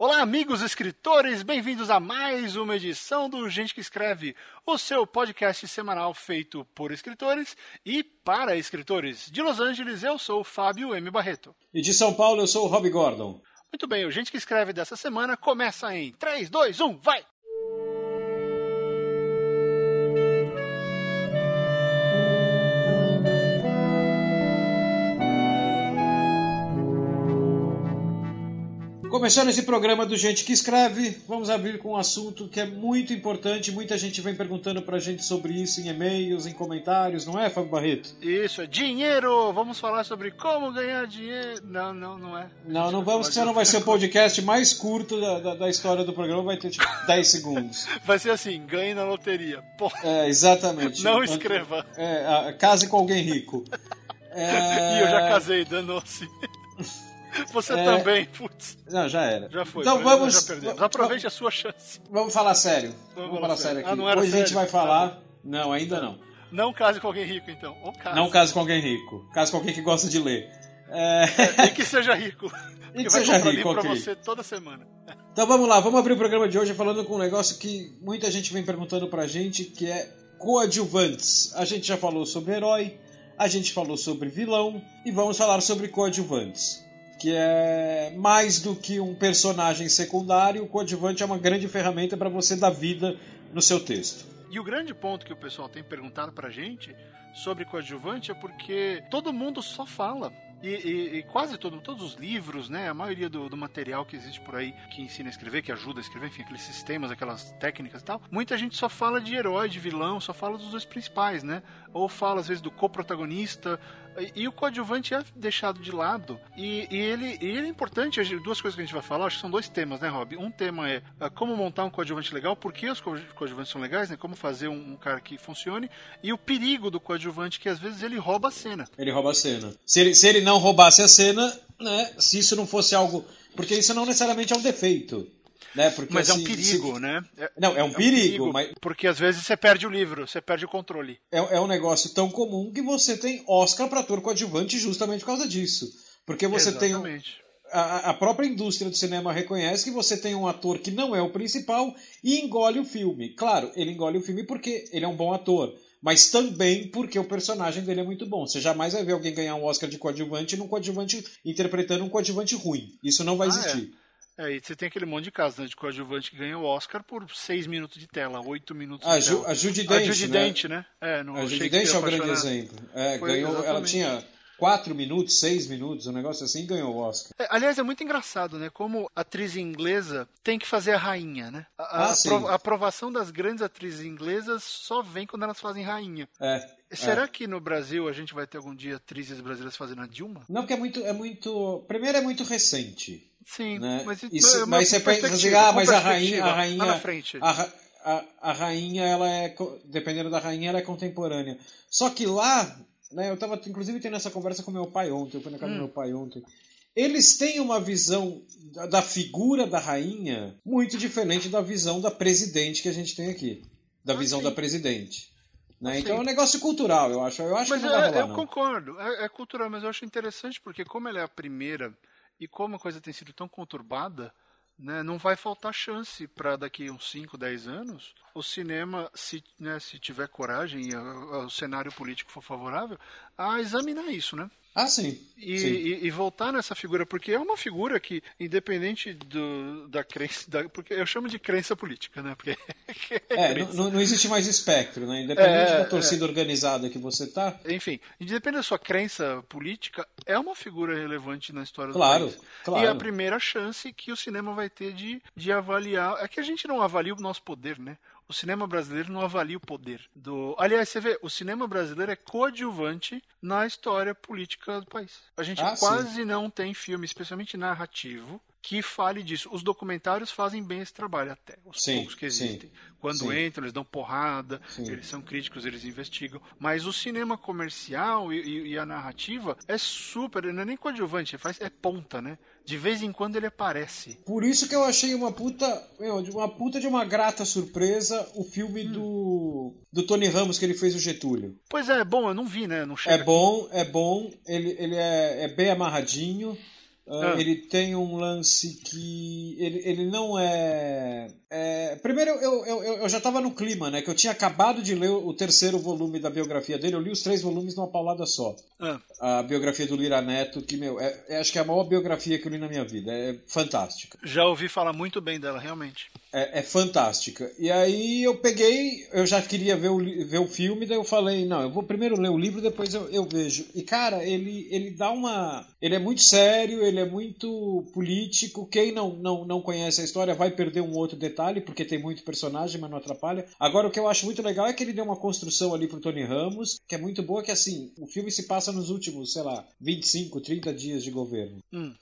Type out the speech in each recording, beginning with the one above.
Olá, amigos escritores, bem-vindos a mais uma edição do Gente que Escreve, o seu podcast semanal feito por escritores e para escritores. De Los Angeles, eu sou o Fábio M. Barreto. E de São Paulo, eu sou o Rob Gordon. Muito bem, o Gente que Escreve dessa semana começa em 3, 2, 1, vai! Começando esse programa do Gente que Escreve, vamos abrir com um assunto que é muito importante. Muita gente vem perguntando pra gente sobre isso em e-mails, em comentários, não é, Fábio Barreto? Isso, é dinheiro! Vamos falar sobre como ganhar dinheiro. Não, não, não é. Não, não vamos, senão vai ser o podcast mais curto da, da, da, história do programa, vai ter tipo 10 segundos. Vai ser assim: ganhe na loteria. Porra. É, exatamente. Não escreva. É, case com alguém rico. É... e eu já casei, danou-se. Você é... também, putz. Não, já era. Já foi. Então vamos. Já perdemos. Aproveite a sua chance. Vamos falar sério. Vamos, vamos falar sério aqui. Ah, não era Hoje sério? a gente vai falar. Tá não, ainda não. Não case com alguém rico, então. Ou case. Não case com alguém rico. Case com alguém que gosta de ler. É... É, e que seja rico. E que seja rico, pra você toda semana. Então vamos lá, vamos abrir o programa de hoje falando com um negócio que muita gente vem perguntando pra gente, que é coadjuvantes. A gente já falou sobre herói, a gente falou sobre vilão e vamos falar sobre coadjuvantes que é mais do que um personagem secundário, o coadjuvante é uma grande ferramenta para você dar vida no seu texto. E o grande ponto que o pessoal tem perguntado pra gente sobre coadjuvante é porque todo mundo só fala e, e, e, quase todo, todos os livros, né, a maioria do, do, material que existe por aí que ensina a escrever, que ajuda a escrever, enfim, aqueles sistemas, aquelas técnicas e tal, muita gente só fala de herói, de vilão, só fala dos dois principais, né? Ou fala às vezes do coprotagonista, e o coadjuvante é deixado de lado. E, e ele, e ele é importante, duas coisas que a gente vai falar, acho que são dois temas, né, Rob? Um tema é uh, como montar um coadjuvante legal, por que os coadjuvantes são legais, né? Como fazer um, um, cara que funcione, e o perigo do coadjuvante, que às vezes ele rouba a cena. Ele rouba a cena. Se ele, se ele não roubasse a cena, né? Se isso não fosse algo. Porque isso não necessariamente é um defeito. Né? Porque, mas assim, é um perigo, se... né? É, não, é um, é um perigo, perigo, mas... Porque às vezes você perde o livro, você perde o controle. É, é um negócio tão comum que você tem Oscar para ator coadjuvante justamente por causa disso. Porque você Exatamente. tem. A, a própria indústria do cinema reconhece que você tem um ator que não é o principal e engole o filme. Claro, ele engole o filme porque ele é um bom ator mas também porque o personagem dele é muito bom. Você jamais vai ver alguém ganhar um Oscar de coadjuvante num coadjuvante interpretando um coadjuvante ruim. Isso não vai ah, existir. É. é. e você tem aquele monte de casos né, de coadjuvante que ganha o Oscar por 6 minutos de tela, 8 minutos ah, de Ju, tela. A a Judy né? Né? É, no a Judy Dench é um grande exemplo. É, ganhou, ela tinha 4 minutos, 6 minutos, um negócio assim, e ganhou o Oscar. É, aliás, é muito engraçado, né? Como atriz inglesa tem que fazer a rainha, né? A, ah, a, a aprovação das grandes atrizes inglesas só vem quando elas fazem rainha. É. Será é. que no Brasil a gente vai ter algum dia atrizes brasileiras fazendo a Dilma? Não, porque é muito, é muito. Primeiro é muito recente. Sim, né? mas, isso, é mas você pensa assim, ah, mas a rainha, a rainha, na frente. A, a, a rainha, ela é, dependendo da rainha, ela é contemporânea. Só que lá né, eu tava inclusive tendo essa conversa com meu pai ontem, eu fui na casa hum. do meu pai ontem. Eles têm uma visão da, da, figura da rainha muito diferente da visão da presidente que a gente tem aqui. Da ah, visão sim. da presidente. Né? Então é um negócio cultural, eu acho. Eu acho mas que não vai é, rolar, eu não. concordo, é, é, cultural, mas eu acho interessante porque como ela é a primeira e como a coisa tem sido tão conturbada, né, não vai faltar chance para daqui uns 5, 10 anos o cinema, se, né, se tiver coragem e o cenário político for favorável, a examinar isso, né? Ah, sim. E, sim. e, e, voltar nessa figura, porque é uma figura que, independente do, da crença, da, porque eu chamo de crença política, né? Porque é, não, não, existe mais espectro, né? Independente é, da torcida é. organizada que você tá. Enfim, independente da sua crença política, é uma figura relevante na história claro, do país. Claro. E é a primeira chance que o cinema vai ter de, de avaliar. É que a gente não avalia o nosso poder, né? O cinema brasileiro não avalia o poder do. Aliás, você vê, o cinema brasileiro é coadjuvante na história política do país. A gente ah, quase sim. não tem filme, especialmente narrativo, que fale disso. Os documentários fazem bem esse trabalho até, os sim, poucos que existem. Sim, Quando sim. entram, eles dão porrada, eles são críticos, eles investigam. Mas o cinema comercial e, e, e, a narrativa é super, não é nem coadjuvante, faz, é ponta, né? De vez em quando ele aparece. Por isso que eu achei uma puta, uma puta de uma grata surpresa o filme hum. do do Tony Ramos que ele fez o Getúlio. Pois é, é bom, eu não vi, né? Não é bom, é bom, ele, ele é, é bem amarradinho. Uh, ah. Ele tem um lance que. Ele, ele não é. é... Primeiro, eu, eu, eu, eu já estava no clima, né? Que eu tinha acabado de ler o terceiro volume da biografia dele. Eu li os três volumes numa paulada só. Ah. A biografia do Lira Neto, que, meu, é, é, acho que é a maior biografia que eu li na minha vida. É fantástica. Já ouvi falar muito bem dela, realmente. É, é fantástica. E aí eu peguei, eu já queria ver o, ver o filme, daí eu falei, não, eu vou primeiro ler o livro, depois eu, eu vejo. E, cara, ele, ele dá uma. Ele é muito sério, ele é muito político. Quem não, não, não conhece a história vai perder um outro detalhe, porque tem muito personagem, mas não atrapalha. Agora, o que eu acho muito legal é que ele deu uma construção ali pro Tony Ramos, que é muito boa, que assim, o filme se passa nos últimos, sei lá, 25, 30 dias de governo. Hum.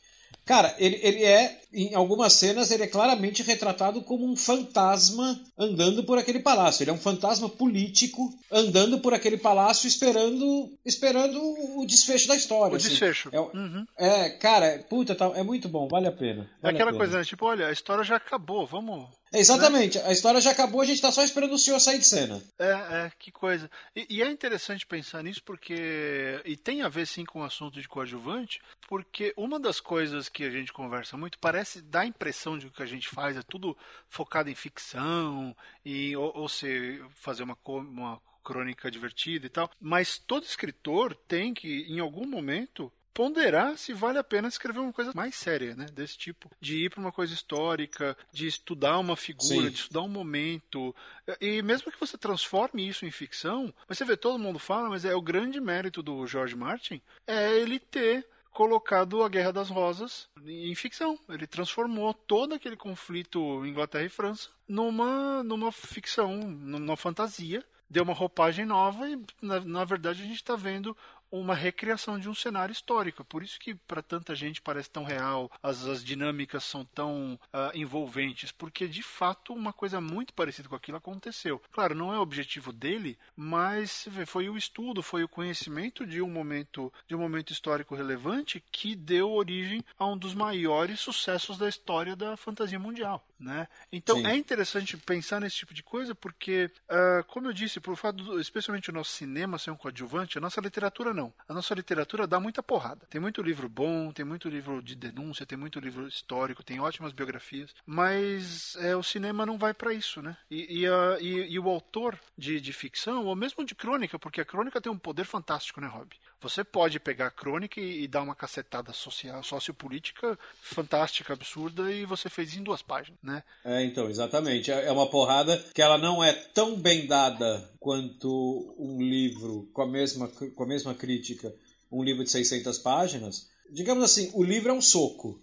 Cara, ele, ele é, em algumas cenas, ele é claramente retratado como um fantasma andando por aquele palácio. Ele é um fantasma político andando por aquele palácio esperando esperando o desfecho da história. O assim. desfecho. É, uhum. é, cara, puta, tá, é muito bom, vale a pena. Vale é aquela pena. coisa, né? Tipo, olha, a história já acabou, vamos Exatamente, a história já acabou, a gente está só esperando o senhor sair de cena. É, é que coisa. E, e, é interessante pensar nisso porque. E tem a ver sim com o assunto de coadjuvante, porque uma das coisas que a gente conversa muito parece dar a impressão de que a gente faz é tudo focado em ficção, e, ou, ou se fazer uma, uma crônica divertida e tal. Mas todo escritor tem que, em algum momento, ponderar se vale a pena escrever uma coisa mais séria, né? Desse tipo. De ir para uma coisa histórica, de estudar uma figura, Sim. de estudar um momento. E mesmo que você transforme isso em ficção, você vê, todo mundo fala, mas é o grande mérito do George Martin é ele ter colocado a Guerra das Rosas em ficção. Ele transformou todo aquele conflito Inglaterra e França numa, numa ficção, numa fantasia. Deu uma roupagem nova e, na, na verdade, a gente está vendo uma recriação de um cenário histórico. Por isso que para tanta gente parece tão real, as, as dinâmicas são tão uh, envolventes, porque de fato uma coisa muito parecida com aquilo aconteceu. Claro, não é o objetivo dele, mas foi o estudo, foi o conhecimento de um momento, de um momento histórico relevante que deu origem a um dos maiores sucessos da história da fantasia mundial. Né? Então Sim. é interessante pensar nesse tipo de coisa porque, uh, como eu disse, por fato, do, especialmente o nosso cinema ser um coadjuvante, a nossa literatura não. A nossa literatura dá muita porrada. Tem muito livro bom, tem muito livro de denúncia, tem muito livro histórico, tem ótimas biografias, mas é, o cinema não vai para isso, né? E, e, a, e, e, o autor de, de ficção, ou mesmo de crônica, porque a crônica tem um poder fantástico, né, Rob? Você pode pegar a crônica e, e dar uma cacetada social, sociopolítica fantástica, absurda, e você fez em duas páginas, né? É, então, exatamente. É, é uma porrada que ela não é tão bem dada quanto um livro com a mesma, com a mesma crítica, um livro de 600 páginas. Digamos assim, o livro é um soco.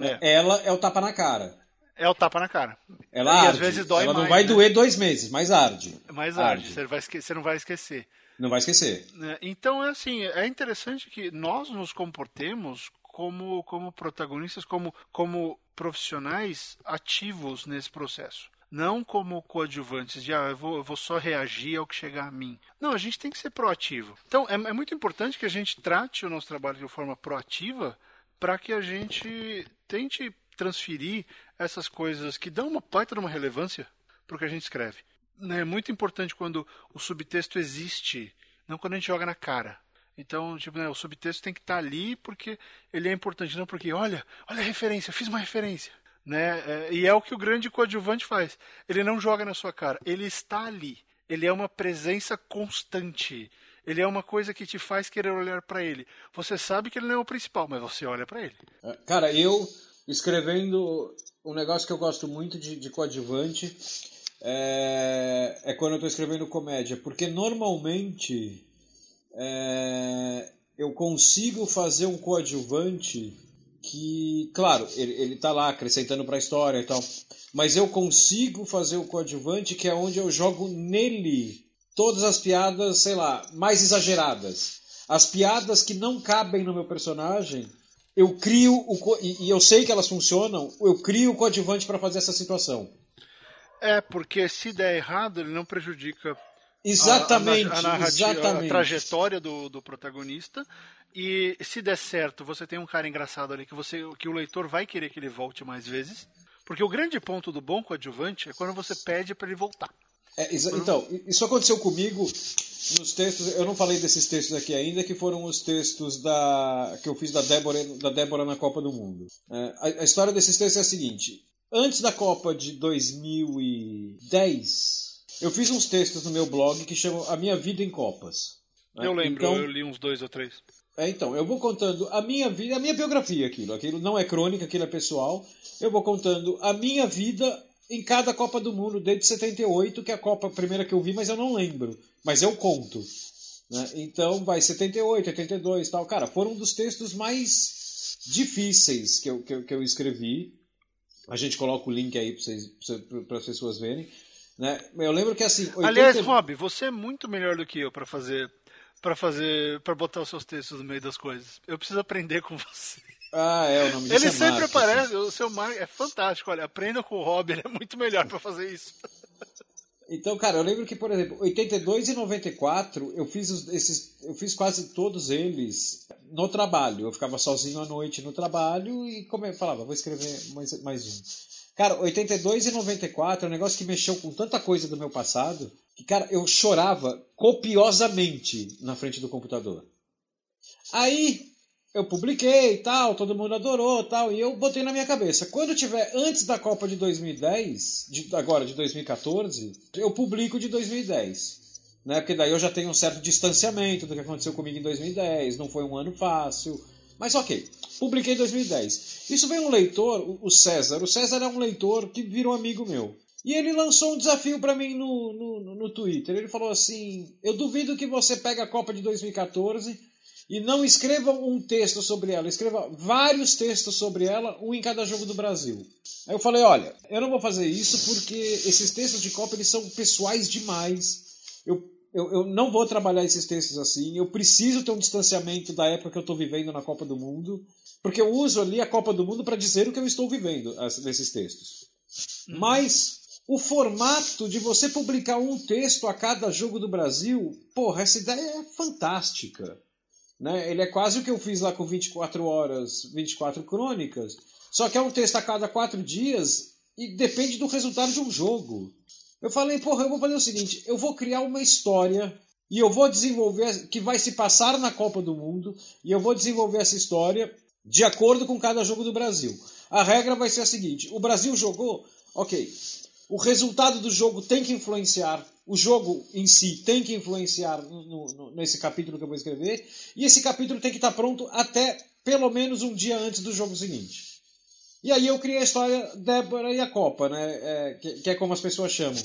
É. Ela é o tapa na cara. É o tapa na cara. Ela e arde. às vezes dói Ela mais, não vai né? doer dois meses, mas arde. Mais arde. arde. Você, vai, você não vai esquecer. Não vai esquecer. É, então é assim, é interessante que nós nos comportemos como, como protagonistas, como, como profissionais ativos nesse processo. Não como coadjuvantes de ah, eu vou, eu vou só reagir ao que chegar a mim. Não, a gente tem que ser proativo. Então é, é muito importante que a gente trate o nosso trabalho de forma proativa para que a gente tente transferir essas coisas que dão uma baita de uma relevância para o que a gente escreve né, é muito importante quando o subtexto existe, não quando a gente joga na cara. Então, tipo, né, o subtexto tem que estar tá ali porque ele é importante, não porque, olha, olha a referência, fiz uma referência. Né? É, e é o que o grande coadjuvante faz. Ele não joga na sua cara, ele está ali. Ele é uma presença constante. Ele é uma coisa que te faz querer olhar para ele. Você sabe que ele não é o principal, mas você olha para ele. É, cara, eu escrevendo um negócio que eu gosto muito de, de coadjuvante é, é quando eu estou escrevendo comédia, porque normalmente é, eu consigo fazer um coadjuvante que, claro, ele está lá acrescentando para a história e tal, mas eu consigo fazer o coadjuvante que é onde eu jogo nele todas as piadas, sei lá, mais exageradas. As piadas que não cabem no meu personagem, eu crio o, e, e eu sei que elas funcionam, eu crio o coadjuvante para fazer essa situação. É, porque se der errado, ele não prejudica exatamente, a, a, narrativa, exatamente. a trajetória do, do protagonista. E se der certo, você tem um cara engraçado ali que, você, que o leitor vai querer que ele volte mais vezes. Porque o grande ponto do bom coadjuvante é quando você pede para ele voltar. É, então, isso aconteceu comigo nos textos. Eu não falei desses textos aqui ainda, que foram os textos da que eu fiz da Débora, da Débora na Copa do Mundo. É, a, a história desses textos é a seguinte: antes da Copa de 2010, eu fiz uns textos no meu blog que chamam A Minha Vida em Copas. Né? Eu lembro, então, eu li uns dois ou três. É, então, eu vou contando a minha vida, a minha biografia, aquilo. Aquilo não é crônica, aquilo é pessoal. Eu vou contando a minha vida em cada Copa do Mundo desde 78, que é a Copa primeira que eu vi, mas eu não lembro. Mas eu conto. Né? Então, vai 78, 82 tal. Cara, foram um dos textos mais difíceis que eu, que eu, que eu escrevi. A gente coloca o link aí para as pessoas verem. Né? Eu lembro que assim. 80... Aliás, Rob, você é muito melhor do que eu para fazer para fazer para botar os seus textos no meio das coisas. Eu preciso aprender com você. Ah, é, o nome Ele é sempre Mark, aparece, o seu Mark é fantástico. Olha, aprenda com o Rob, ele é muito melhor para fazer isso. Então, cara, eu lembro que, por exemplo, 82 e 94, eu fiz esses, eu fiz quase todos eles no trabalho. Eu ficava sozinho à noite no trabalho e como eu falava, vou escrever mais, mais um. Cara, 82 e 94 é um negócio que mexeu com tanta coisa do meu passado que, cara, eu chorava copiosamente na frente do computador. Aí eu publiquei tal, todo mundo adorou tal, e eu botei na minha cabeça. Quando tiver antes da Copa de 2010, de, agora de 2014, eu publico de 2010. Né? Porque daí eu já tenho um certo distanciamento do que aconteceu comigo em 2010, não foi um ano fácil. Mas ok, publiquei em 2010. Isso veio um leitor, o César. O César é um leitor que virou amigo meu. E ele lançou um desafio para mim no, no, no Twitter. Ele falou assim: Eu duvido que você pegue a Copa de 2014 e não escreva um texto sobre ela, escreva vários textos sobre ela, um em cada jogo do Brasil. Aí eu falei: Olha, eu não vou fazer isso porque esses textos de Copa eles são pessoais demais. Eu eu, eu, não vou trabalhar esses textos assim. Eu preciso ter um distanciamento da época que eu estou vivendo na Copa do Mundo, porque eu uso ali a Copa do Mundo para dizer o que eu estou vivendo nesses textos. Uhum. Mas o formato de você publicar um texto a cada jogo do Brasil, porra, essa ideia é fantástica. Né? Ele é quase o que eu fiz lá com 24 horas, 24 crônicas, só que é um texto a cada quatro dias e depende do resultado de um jogo. Eu falei, porra, eu vou fazer o seguinte: eu vou criar uma história e eu vou desenvolver que vai se passar na Copa do Mundo e eu vou desenvolver essa história de acordo com cada jogo do Brasil. A regra vai ser a seguinte: o Brasil jogou, ok. O resultado do jogo tem que influenciar, o jogo em si tem que influenciar no, no, nesse capítulo que eu vou escrever, e esse capítulo tem que estar pronto até pelo menos um dia antes do jogo seguinte. E aí eu criei a história Débora e a Copa, né? É, que, que, é como as pessoas chamam.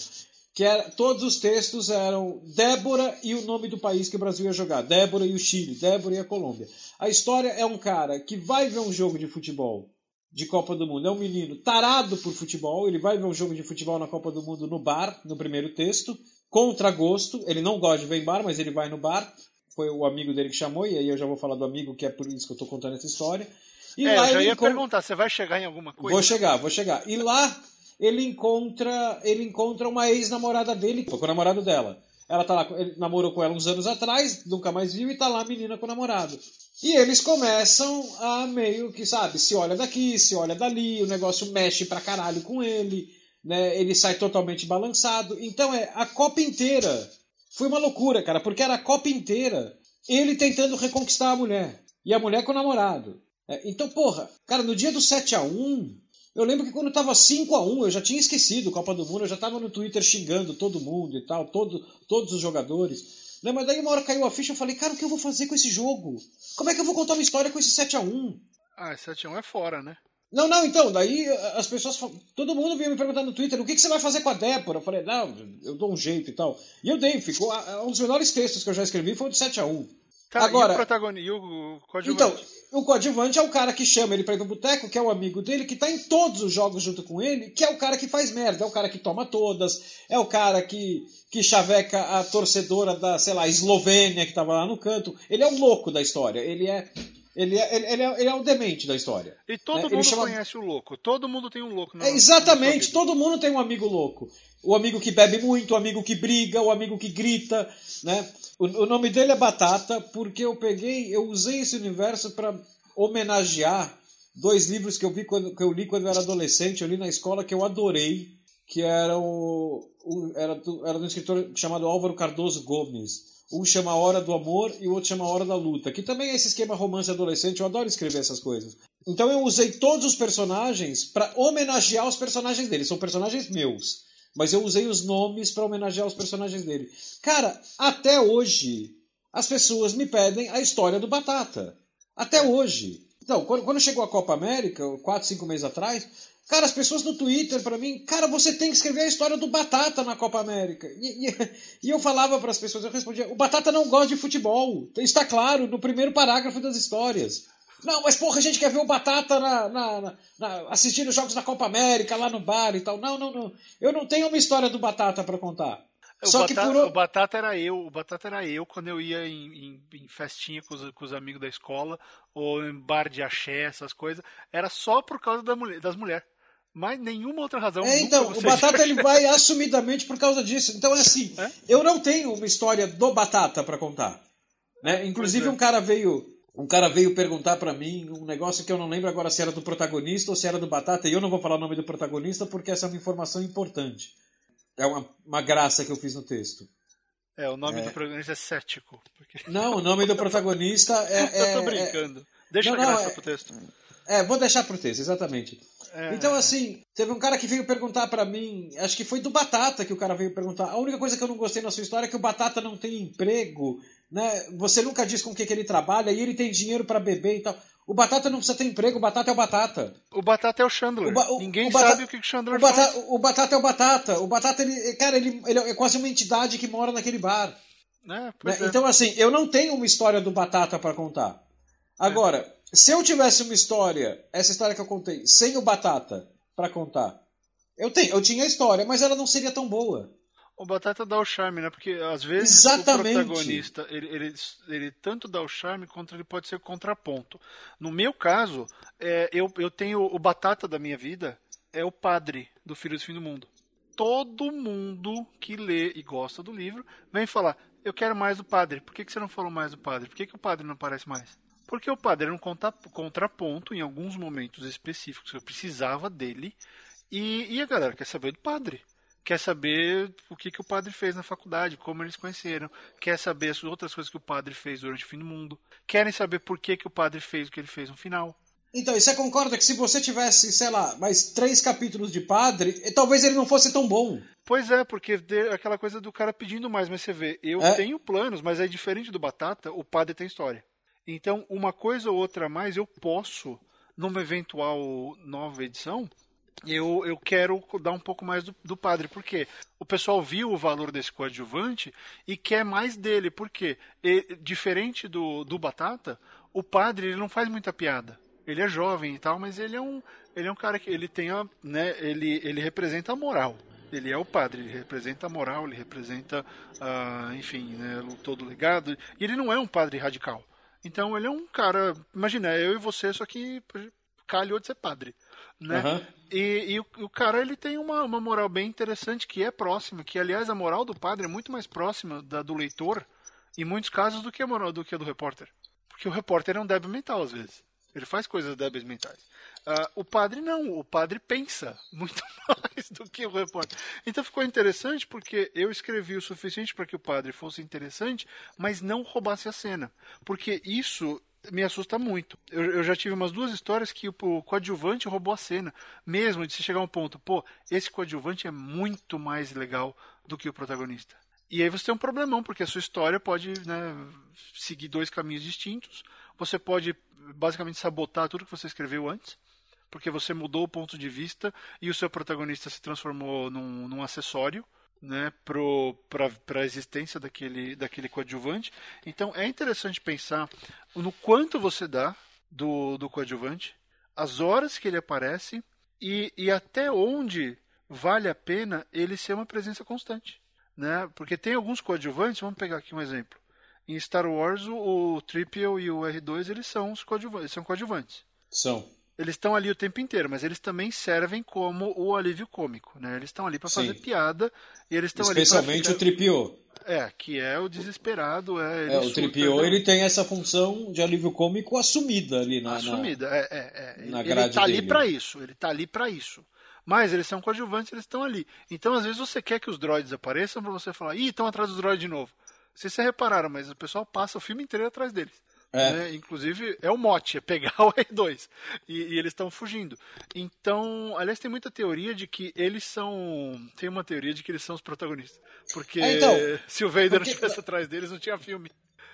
Que era, é, todos os textos eram Débora e o nome do país que o Brasil ia jogar. Débora e o Chile, Débora e a Colômbia. A história é um cara que vai ver um jogo de futebol de Copa do Mundo. É um menino tarado por futebol. Ele vai ver um jogo de futebol na Copa do Mundo no bar, no primeiro texto, contra gosto. Ele não gosta de ver em bar, mas ele vai no bar. Foi o amigo dele que chamou, e aí eu já vou falar do amigo, que é por isso que eu estou contando essa história. E é, lá eu já ia encont... perguntar, você vai chegar em alguma coisa? Vou chegar, vou chegar. E lá ele encontra, ele encontra uma ex-namorada dele, com o namorado dela. Ela tá lá, ele namorou com ela uns anos atrás, nunca mais viu e tá lá a menina com o namorado. E eles começam a meio que, sabe, se olha daqui, se olha dali, o negócio mexe pra caralho com ele, né? Ele sai totalmente balançado. Então é a Copa inteira. Foi uma loucura, cara, porque era a Copa inteira ele tentando reconquistar a mulher e a mulher com o namorado. É, então, porra, cara, no dia do 7 a 1 eu lembro que quando tava 5 a 1 eu já tinha esquecido Copa do Mundo, eu já tava no Twitter xingando todo mundo e tal, todo, todos os jogadores. Né? Mas daí uma hora caiu a ficha, eu falei, cara, o que eu vou fazer com esse jogo? Como é que eu vou contar uma história com esse 7 a 1 Ah, 7 a 1 é fora, né? Não, não, então, daí as pessoas, todo mundo vinha me perguntar no Twitter, o que, que você vai fazer com a Débora? Eu falei, não, eu dou um jeito e tal. E eu dei, ficou, um dos melhores textos que eu já escrevi foi o de 7 a 1 Tá, Agora, e o protagonista, e o coadjuvante? Então, o coadjuvante é o cara que chama ele pra ir no boteco, que é o amigo dele, que tá em todos os jogos junto com ele, que é o cara que faz merda, é o cara que toma todas, é o cara que, que chaveca a torcedora da, sei lá, Eslovênia, que tava lá no canto. Ele é o louco da história, ele é. Ele é, ele, ele, é, ele é o demente da história. E todo né? mundo chama... conhece o louco. Todo mundo tem um louco. Na, é, exatamente, todo mundo tem um amigo louco. O amigo que bebe muito, o amigo que briga, o amigo que grita, né? O, o nome dele é Batata porque eu peguei, eu usei esse universo para homenagear dois livros que eu vi quando que eu li quando eu era adolescente, eu li na escola que eu adorei, que eram era, era de um escritor chamado Álvaro Cardoso Gomes. Um chama Hora do Amor e o outro chama Hora da Luta, que também é esse esquema romance adolescente, eu adoro escrever essas coisas. Então eu usei todos os personagens para homenagear os personagens dele, são personagens meus, mas eu usei os nomes para homenagear os personagens dele. Cara, até hoje as pessoas me pedem a história do Batata. Até hoje. Então, quando chegou a Copa América, quatro, cinco meses atrás, Cara, as pessoas no Twitter para mim, cara, você tem que escrever a história do Batata na Copa América. E, e, e eu falava para as pessoas, eu respondia, o Batata não gosta de futebol. Está claro no primeiro parágrafo das histórias. Não, mas porra, a gente quer ver o Batata na, na, na, na assistindo os jogos da Copa América lá no bar e tal. Não, não, não. Eu não tenho uma história do Batata para contar. O Só batata, que por... o batata era eu, o batata era eu quando eu ia em, em, em festinha com os, com os, amigos da escola ou em bar de axé, essas coisas. Era só por causa da mulher, das mulheres. Mas nenhuma outra razão. É, então, o Batata ele vai assumidamente por causa disso. Então é assim, é? eu não tenho uma história do Batata para contar. Né? Inclusive é. um cara veio, um cara veio perguntar para mim um negócio que eu não lembro agora se era do protagonista ou se era do Batata, e eu não vou falar o nome do protagonista porque essa é uma informação importante. É uma, uma graça que eu fiz no texto. É, o nome é... do protagonista é cético. Porque... Não, o nome do protagonista é. eu tô é, brincando. Deixa não, a graça não, pro texto. É, vou deixar pro texto, exatamente. É. Então, assim, teve um cara que veio perguntar para mim, acho que foi do Batata que o cara veio perguntar. A única coisa que eu não gostei na sua história é que o Batata não tem emprego, né? Você nunca diz com o que, que ele trabalha e ele tem dinheiro para beber e tal. O Batata não precisa ter emprego, o Batata é o Batata. O Batata é o Chandler. O o, Ninguém o sabe o que o Chandler o Batata, faz. O Batata é o Batata. O Batata, ele, cara, ele, ele é quase uma entidade que mora naquele bar. É, né? é. Então, assim, eu não tenho uma história do Batata para contar. Agora, é. se eu tivesse uma história, essa história que eu contei, sem o Batata para contar, eu, tenho, eu tinha a história, mas ela não seria tão boa. O Batata dá o charme, né? Porque às vezes Exatamente. o protagonista, ele, ele, ele, tanto dá o charme quanto ele pode ser contraponto. No meu caso, é, eu, eu tenho o Batata da minha vida, é o padre do Filho do Fim do Mundo. Todo mundo que lê e gosta do livro vem falar: Eu quero mais do padre. Por que, que você não falou mais do padre? Por que, que o padre não aparece mais? Porque o padre era um contraponto em alguns momentos específicos. Eu precisava dele. E, e a galera quer saber do padre. Quer saber o que, que o padre fez na faculdade, como eles conheceram. Quer saber as outras coisas que o padre fez durante o fim do mundo. Querem saber por que, que o padre fez o que ele fez no final. Então, e você concorda que se você tivesse, sei lá, mais três capítulos de padre, talvez ele não fosse tão bom? Pois é, porque aquela coisa do cara pedindo mais, mas você vê, eu é? tenho planos, mas é diferente do Batata, o padre tem história. Então, uma coisa ou outra a mais eu posso, numa eventual nova edição, eu, eu quero dar um pouco mais do, do padre. porque O pessoal viu o valor desse coadjuvante e quer mais dele. porque Diferente do, do Batata, o padre ele não faz muita piada. Ele é jovem e tal, mas ele é um, ele é um cara que ele tem a, né, ele, ele representa a moral. Ele é o padre, ele representa a moral, ele representa, uh, enfim, né, todo o legado. E ele não é um padre radical. Então ele é um cara, imagina, eu e você, só que calhou de ser padre, né? Uhum. E, e o, o, cara ele tem uma, uma moral bem interessante que é próxima, que aliás a moral do padre é muito mais próxima da do leitor em muitos casos do que a moral do que a do repórter, porque o repórter é um débil mental às vezes, ele faz coisas débeis mentais. Uh, o padre não, o padre pensa muito mais do que o repórter. Então ficou interessante porque eu escrevi o suficiente para que o padre fosse interessante, mas não roubasse a cena. Porque isso me assusta muito. Eu, eu, já tive umas duas histórias que o, o coadjuvante roubou a cena, mesmo de se chegar a um ponto, pô, esse coadjuvante é muito mais legal do que o protagonista. E aí você tem um problemão, porque a sua história pode né, seguir dois caminhos distintos. Você pode basicamente sabotar tudo que você escreveu antes porque você mudou o ponto de vista e o seu protagonista se transformou num, num acessório né, para a existência daquele, daquele coadjuvante. Então é interessante pensar no quanto você dá do, do coadjuvante, as horas que ele aparece e, e até onde vale a pena ele ser uma presença constante. Né? Porque tem alguns coadjuvantes, vamos pegar aqui um exemplo. Em Star Wars, o, Triple e o R2 eles são, os coadjuvantes, são coadjuvantes. São eles estão ali o tempo inteiro, mas eles também servem como o alívio cômico, né? Eles estão ali para fazer piada e eles estão ali especialmente o Tripio. É, que é o desesperado, é. é o Tripio ele tem essa função de alívio cômico assumida ali na assumida, na, é, é, é. Na ele está ali para isso, ele está ali para isso. Mas eles são coadjuvantes, eles estão ali. Então, às vezes, você quer que os droids apareçam para você falar, ih, estão atrás dos droids de novo. Se vocês repararam, mas o pessoal passa o filme inteiro atrás deles. É. Né? Inclusive, é o mote, é pegar o R2. E, e eles estão fugindo. Então, aliás, tem muita teoria de que eles são. Tem uma teoria de que eles são os protagonistas. Porque é, então, se o Vader porque... não estivesse atrás deles, não tinha filme.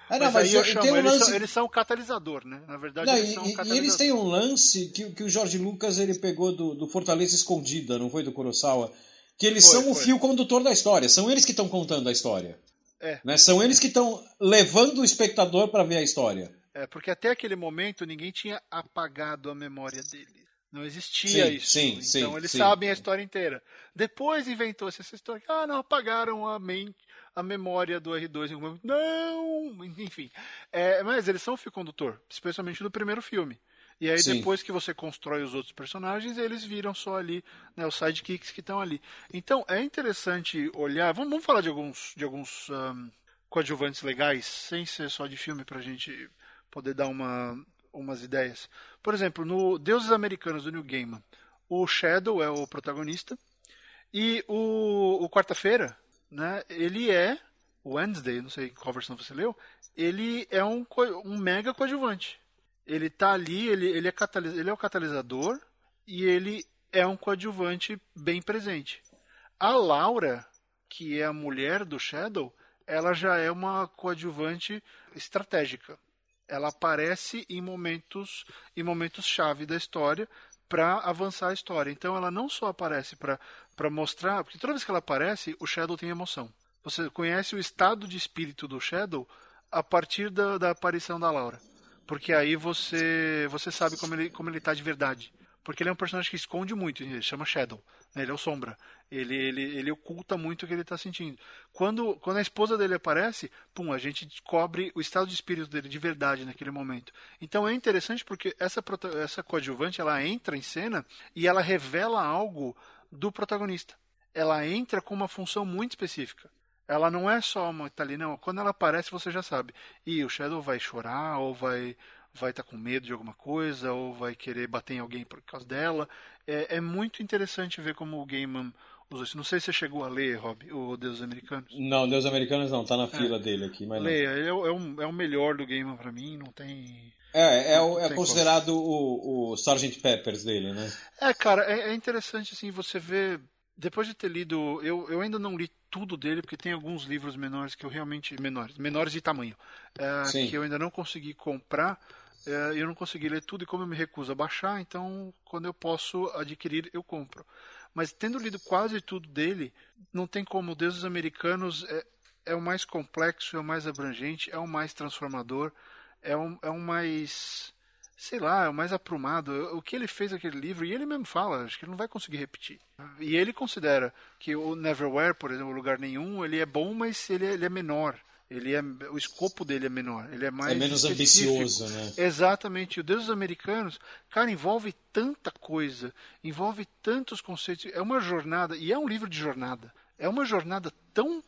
É, não, mas, mas eu chamo, um eles, lance... são, eles são o catalisador, né? Na verdade, não, eles são e, um catalisador. E eles têm um lance que, que o Jorge Lucas ele pegou do, do Fortaleza Escondida, não foi do Kurosawa? Que eles foi, são o fio condutor da história, são eles que estão contando a história. É. Né? São eles que estão levando o espectador para ver a história. É, porque até aquele momento ninguém tinha apagado a memória dele. Não existia sim, isso. Sim, então sim, eles sabem a história inteira. Depois inventou-se essa história. Ah, não, apagaram a mente, a memória do R2 Não! Enfim. É, mas eles são o fio condutor, especialmente no primeiro filme. E aí, Sim. depois que você constrói os outros personagens, eles viram só ali, né, os sidekicks que estão ali. Então, é interessante olhar. Vamos, vamos falar de alguns, de alguns um, coadjuvantes legais, sem ser só de filme, pra gente poder dar uma, umas ideias. Por exemplo, no Deuses Americanos do New Gaiman, o Shadow é o protagonista. E o, o Quarta-feira, né, ele é. O Wednesday, não sei qual versão você leu, ele é um, um mega coadjuvante. Ele tá ali, ele, ele, é catalis, ele é o catalisador e ele é um coadjuvante bem presente. A Laura, que é a mulher do Shadow, ela já é uma coadjuvante estratégica ela aparece em momentos em momentos chave da história para avançar a história. Então ela não só aparece para mostrar, porque toda vez que ela aparece, o Shadow tem emoção. Você conhece o estado de espírito do Shadow a partir da, da aparição da Laura. Porque aí você você sabe como ele como ele tá de verdade. Porque ele é um personagem que esconde muito, ele chama Shadow. Né? Ele é o Sombra. Ele, ele, ele oculta muito o que ele está sentindo. Quando, quando a esposa dele aparece, pum, a gente descobre o estado de espírito dele de verdade naquele momento. Então é interessante porque essa, essa coadjuvante ela entra em cena e ela revela algo do protagonista. Ela entra com uma função muito específica. Ela não é só uma tá ali, não. Quando ela aparece, você já sabe. E o Shadow vai chorar ou vai vai estar tá com medo de alguma coisa ou vai querer bater em alguém por causa dela. É, é muito interessante ver como o Gaiman usou isso. Não sei se você chegou a ler, Rob, o Deus Americanos. Não, Deus Americanos não, tá na fila é. dele aqui. Mas Leia, é, é, o, é o melhor do Gaiman para mim, não tem... É, é, o, é considerado o, o Sgt. Peppers dele, né? É, cara, é, é interessante assim, você ver depois de ter lido, eu, eu ainda não li tudo dele, porque tem alguns livros menores que eu realmente. menores, menores de tamanho, é, que eu ainda não consegui comprar é, eu não consegui ler tudo e como eu me recuso a baixar, então quando eu posso adquirir, eu compro. Mas tendo lido quase tudo dele, não tem como. Deus dos Americanos é, é o mais complexo, é o mais abrangente, é o mais transformador, é o, é o mais. Sei lá, é o mais aprumado. O que ele fez aquele livro, e ele mesmo fala, acho que ele não vai conseguir repetir. E ele considera que o Neverwhere, por exemplo, Lugar Nenhum, ele é bom, mas ele é, ele é menor ele é o escopo dele é menor, ele é mais é menos específico. ambicioso, né? Exatamente. O Deus dos Americanos, cara, envolve tanta coisa, envolve tantos conceitos. É uma jornada e é um livro de jornada. É uma jornada tão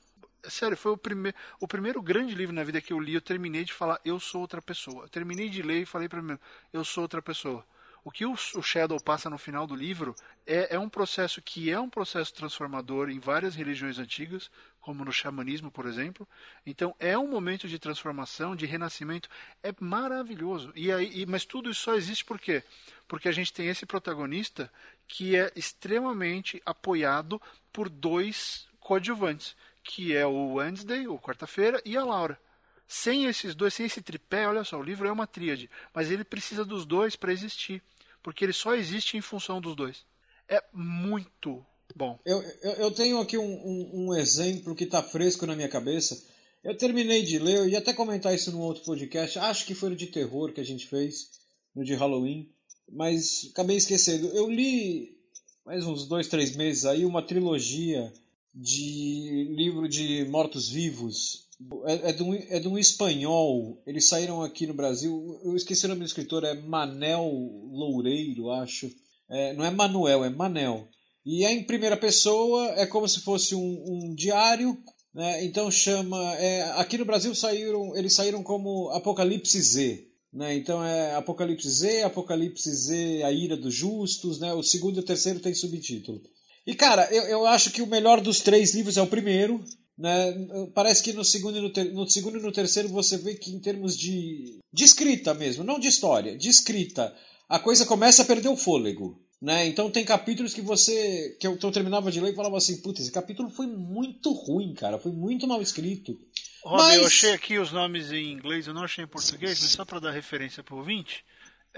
sério, foi o primeiro o primeiro grande livro na vida que eu li. Eu terminei de falar, eu sou outra pessoa. Eu terminei de ler e falei para mim, eu sou outra pessoa. O que o, o Shadow passa no final do livro é, é um processo que é um processo transformador em várias religiões antigas, como no xamanismo, por exemplo. Então é um momento de transformação, de renascimento, é maravilhoso. E aí, mas tudo isso só existe por quê? Porque a gente tem esse protagonista que é extremamente apoiado por dois coadjuvantes, que é o Wednesday, ou quarta-feira, e a Laura. Sem esses dois, sem esse tripé, olha só, o livro é uma tríade, mas ele precisa dos dois para existir porque ele só existe em função dos dois. É muito bom. Eu, eu, eu tenho aqui um, um, um exemplo que está fresco na minha cabeça. Eu terminei de ler, eu ia até comentar isso num outro podcast. Acho que foi o de terror que a gente fez, no de Halloween, mas acabei esquecendo. Eu li mais uns dois, três meses aí uma trilogia de livro de mortos-vivos é, é, de um, é de um espanhol. Eles saíram aqui no Brasil. Eu esqueci o nome do escritor, é Manel Loureiro, acho. É, não é Manuel, é Manel. E é em primeira pessoa, é como se fosse um, um diário. Né? Então chama. É, aqui no Brasil saíram, eles saíram como Apocalipse Z. Né? Então é Apocalipse Z, Apocalipse Z, A Ira dos Justos, né? o segundo e o terceiro tem subtítulo. E cara, eu, eu acho que o melhor dos três livros é o primeiro. Né? Parece que no segundo, e no, ter, no segundo e no terceiro você vê que em termos de, de escrita mesmo, não de história, de escrita, a coisa começa a perder o fôlego. Né? Então tem capítulos que você. que eu, que eu terminava de ler e falava assim, putz, esse capítulo foi muito ruim, cara, foi muito mal escrito. Rob, mas... eu achei aqui os nomes em inglês, eu não achei em português, mas só para dar referência para o ouvinte.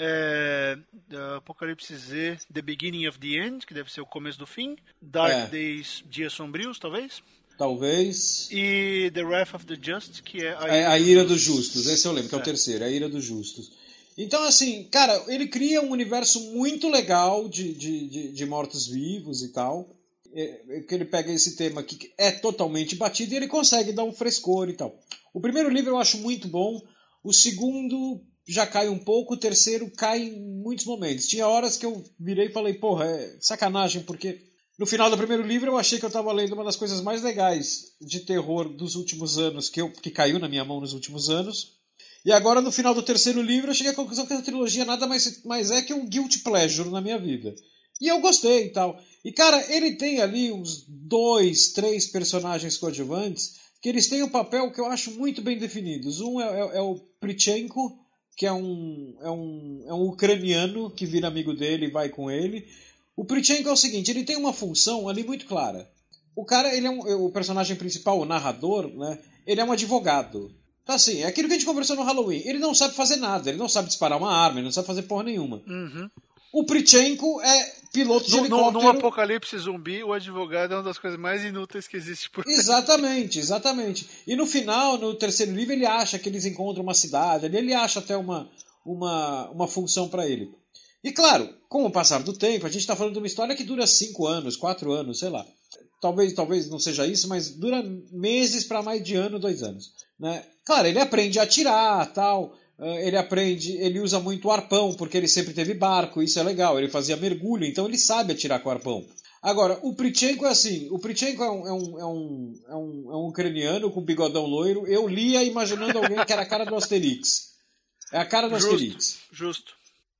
É, Apocalipse Z, The Beginning of the End, que deve ser o começo do fim. Dark é. Days, Dias Sombrios, talvez. Talvez. E The Wrath of the Just, que é a ira, é, a ira dos justos. Esse eu lembro, que é, é o terceiro, a ira dos justos. Então, assim, cara, ele cria um universo muito legal de, de, de, de mortos-vivos e tal. É, é, que ele pega esse tema que é totalmente batido e ele consegue dar um frescor e tal. O primeiro livro eu acho muito bom, o segundo já cai um pouco, o terceiro cai em muitos momentos. Tinha horas que eu virei e falei, porra, é sacanagem, porque no final do primeiro livro eu achei que eu estava lendo uma das coisas mais legais de terror dos últimos anos, que, eu, que caiu na minha mão nos últimos anos. E agora, no final do terceiro livro, eu cheguei à conclusão que a trilogia nada mais, mais é que um guilty pleasure na minha vida. E eu gostei e tal. E, cara, ele tem ali uns dois, três personagens coadjuvantes que eles têm um papel que eu acho muito bem definidos. Um é, é, é o Prichenko, que é um, é, um, é um ucraniano que vira amigo dele e vai com ele. O Prichenko é o seguinte, ele tem uma função ali muito clara. O cara, ele é um, o personagem principal, o narrador, né? Ele é um advogado. Então, assim, é aquilo que a gente conversou no Halloween. Ele não sabe fazer nada, ele não sabe disparar uma arma, ele não sabe fazer porra nenhuma. Uhum. O Prichenko é piloto de no, helicóptero. No, apocalipse zumbi, o advogado é uma das coisas mais inúteis que existe por aí. Exatamente, exatamente. E no final, no terceiro livro, ele acha que eles encontram uma cidade, ele acha até uma, uma, uma função para ele. E claro, com o passar do tempo, a gente está falando de uma história que dura cinco anos, quatro anos, sei lá. Talvez, talvez não seja isso, mas dura meses para mais de ano, dois anos. Né? Claro, ele aprende a atirar, tal. Ah, ele aprende, ele usa muito arpão, porque ele sempre teve barco, isso é legal. Ele fazia mergulho, então ele sabe atirar com arpão. Agora, o Pritchenko é assim: o Pritchenko é um, é um, é um, é um, é um ucraniano com bigodão loiro. Eu lia imaginando alguém que era a cara do Asterix. É a cara do justo, Asterix. Justo.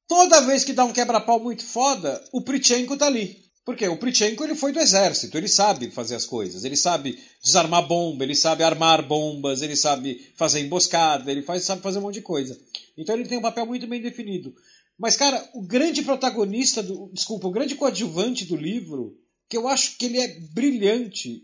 Toda vez que dá um quebra-pau muito foda, o Pritchenko tá ali. Porque o Pritchenko ele foi do exército, ele sabe fazer as coisas, ele sabe desarmar bomba, ele sabe armar bombas, ele sabe fazer emboscada, ele faz, sabe fazer um monte de coisa. Então ele tem um papel muito bem definido. Mas, cara, o grande protagonista, do, desculpa, o grande coadjuvante do livro, que eu acho que ele é brilhante,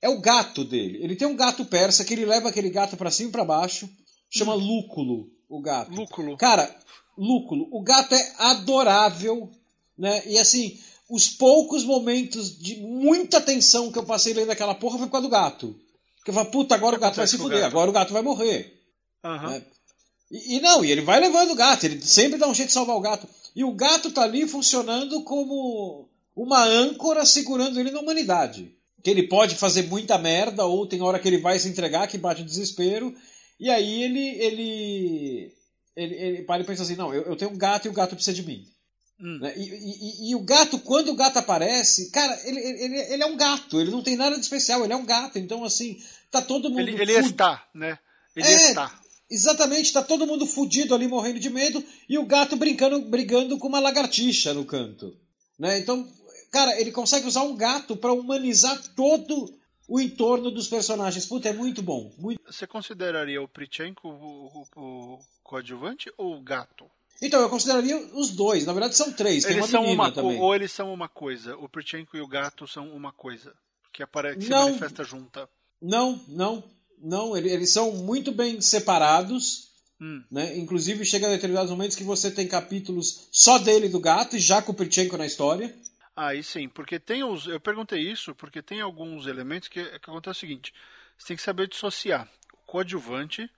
é o gato dele. Ele tem um gato persa que ele leva aquele gato para cima e pra baixo, chama hum. Lúculo, o gato. Lúculo. Cara, Lúculo. O gato é adorável, né? E assim, os poucos momentos de muita tensão que eu passei lendo aquela porra foi por causa do gato. Porque eu falei, puta, agora o gato vai se fuder, agora o gato vai morrer. Uhum. Né? E, e, não, e ele vai levando o gato, ele sempre dá um jeito de salvar o gato. E o gato tá ali funcionando como uma âncora segurando ele na humanidade. Que ele pode fazer muita merda, ou tem hora que ele vai se entregar, que bate o desespero, e aí ele ele ele, ele para e pensa assim, não, eu, eu tenho um gato e o gato precisa de mim. Hum. Né? E, e, e, o gato, quando o gato aparece, cara, ele, ele, ele é um gato, ele não tem nada de especial, ele é um gato, então assim, tá todo mundo. Ele, ele está, né? Ele é, está. Exatamente, tá todo mundo fudido ali morrendo de medo e o gato brincando, brigando com uma lagartixa no canto. Né? Então, cara, ele consegue usar um gato para humanizar todo o entorno dos personagens. Puta, é muito bom. Muito... Você consideraria o Prichenko o, o, o coadjuvante ou o gato? Então, eu consideraria os dois. Na verdade, são três. Tem eles uma são uma também. Ou eles são uma coisa. O Perchenko e o gato são uma coisa. Que, apare... que se manifesta junta. Não, não. Não, eles são muito bem separados. Hum. Né? Inclusive, chega a determinados momentos que você tem capítulos só dele e do gato, e já com o Perchenko na história. Aí sim, porque tem os. Eu perguntei isso porque tem alguns elementos que, que acontece o seguinte: você tem que saber dissociar o coadjuvante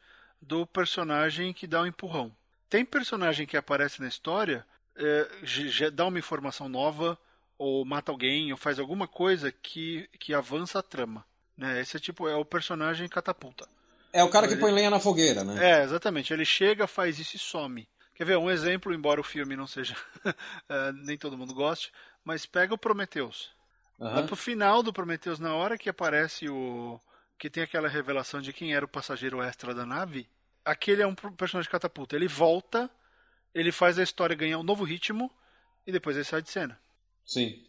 do personagem que dá o um empurrão. Tem personagem que aparece na história, é, dá uma informação nova, ou mata alguém, ou faz alguma coisa que, que avança a trama. Né? Esse é tipo é o personagem catapulta. É o cara que põe lenha na fogueira, né? É, exatamente. Ele chega, faz isso e some. Quer ver um exemplo, embora o filme não seja. uh, nem todo mundo goste, mas pega o Prometheus. Uhum. Lá pro final do Prometheus, na hora que aparece o. que tem aquela revelação de quem era o passageiro extra da nave, aquele é um personagem catapulta. Ele volta, ele faz a história ganhar um novo ritmo e depois ele sai de cena. Sim.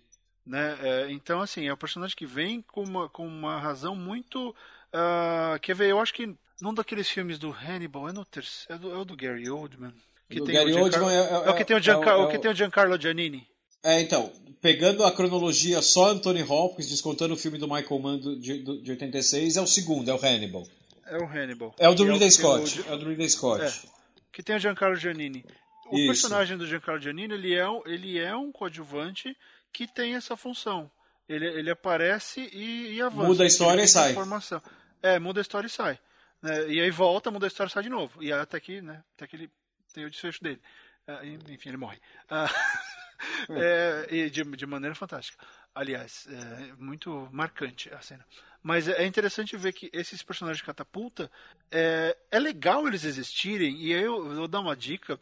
Né? É, então, assim, é um personagem que vem com uma, com uma razão muito. Uh, quer ver? Eu acho que num daqueles filmes do Hannibal, é, no terceiro, é, do, é o do Gary Oldman. Que tem Gary o Oldman é, é, é, o que tem o, Giancar é o, o, que tem o Giancarlo Giannini. É, então, pegando a cronologia só Anthony Hopkins, descontando o filme do Michael Mann de, de 86, é o segundo, é o Hannibal. É o Hannibal. É o do Ridley Scott. O... É o do Ridley Scott. É, que tem o Giancarlo Giannini. O Isso. personagem do Giancarlo Giannini, ele é, ele é um coadjuvante que tem essa função. Ele, ele aparece e, e avança. Muda a história e sai. Informação. É, muda a história e sai. Né? E aí volta, muda a história e sai de novo. E até que, né, até que ele tem o desfecho dele. Uh, enfim, ele morre. Uh, é, e de, de maneira fantástica. Aliás, é muito marcante a cena. Mas é interessante ver que esses personagens de catapulta é, é legal eles existirem. E aí eu, vou dar uma dica.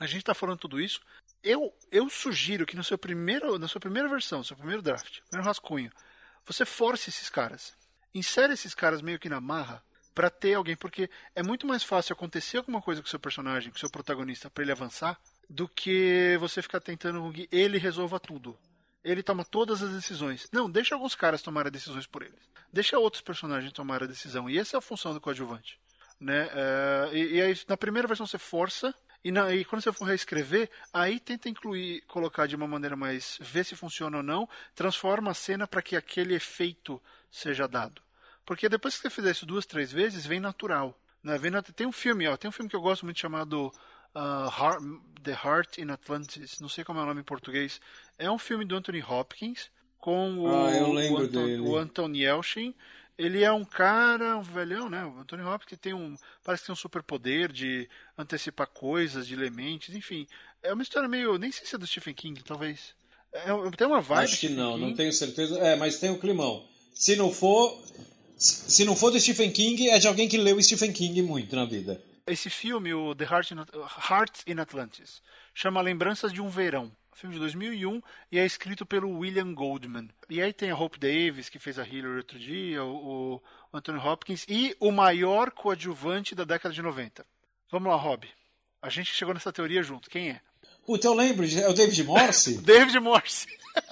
A gente está falando tudo isso. Eu, eu sugiro que no seu primeiro, na sua primeira versão, seu primeiro draft, primeiro rascunho, você force esses caras. Insere esses caras meio que na marra para ter alguém, porque é muito mais fácil acontecer alguma coisa com seu personagem, com seu protagonista, para ele avançar, do que você ficar tentando que ele resolva tudo. Ele toma todas as decisões. Não, deixa alguns caras tomarem decisões por eles. Deixa outros personagens tomar a decisão. E essa é a função do coadjuvante. Né? É, e, e, aí, na primeira versão, você força. E, na, e, quando você for reescrever, aí tenta incluir, colocar de uma maneira mais. ver se funciona ou não. Transforma a cena para que aquele efeito seja dado. Porque depois que você fizer isso duas, três vezes, vem natural. Né? Vem tem um filme, ó, tem um filme que eu gosto muito chamado uh, Heart, The Heart in Atlantis, não sei como é o nome em português. É um filme do Anthony Hopkins com o, ah, o, Anton, o Anton Yelchin. Ele é um cara, um velhão, né? O Anthony Hopkins tem um. Parece que tem um superpoder de antecipar coisas, de elementos, enfim. É uma história meio. Nem sei se é do Stephen King, talvez. É, tem uma vibe. Acho que não, King. não tenho certeza. É, mas tem o climão. Se não for. Se não for do Stephen King, é de alguém que leu Stephen King muito na vida. Esse filme, o The Heart in, in Atlantis, chama Lembranças de um Verão. Filme de 2001 e é escrito pelo William Goldman. E aí tem a Hope Davis, que fez a Hillary outro dia, o, o Anthony Hopkins e o maior coadjuvante da década de 90. Vamos lá, Rob. A gente chegou nessa teoria junto. Quem é? Puta, eu lembro. É o David Morse? David Morse.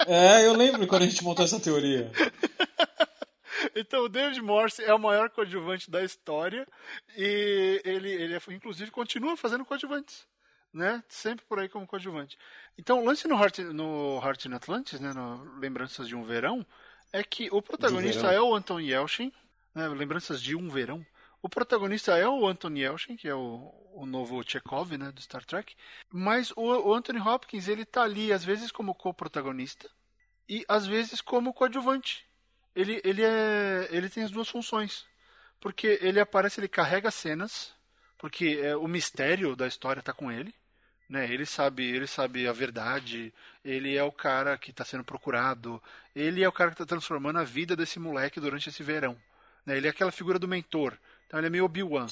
é, eu lembro quando a gente montou essa teoria. Então, o David Morse é o maior coadjuvante da história e ele, ele inclusive, continua fazendo coadjuvantes. Né? Sempre por aí como coadjuvante. Então, o lance no Heart, no Heart in Atlantis, né, no Lembranças de um Verão, é que o protagonista é o Anton Yelchin, né, Lembranças de um Verão. O protagonista é o Anton Yelchin, que é o, o novo Chekhov, né, do Star Trek. Mas o, o Anthony Hopkins, ele tá ali, às vezes, como co-protagonista e às vezes como coadjuvante ele, ele, é, ele tem as duas funções. Porque ele aparece, ele carrega cenas, porque é, o mistério da história está com ele. Né? Ele sabe, ele sabe a verdade. Ele é o cara que está sendo procurado. Ele é o cara que está transformando a vida desse moleque durante esse verão. Né? Ele é aquela figura do mentor. Então ele é meio Obi-Wan.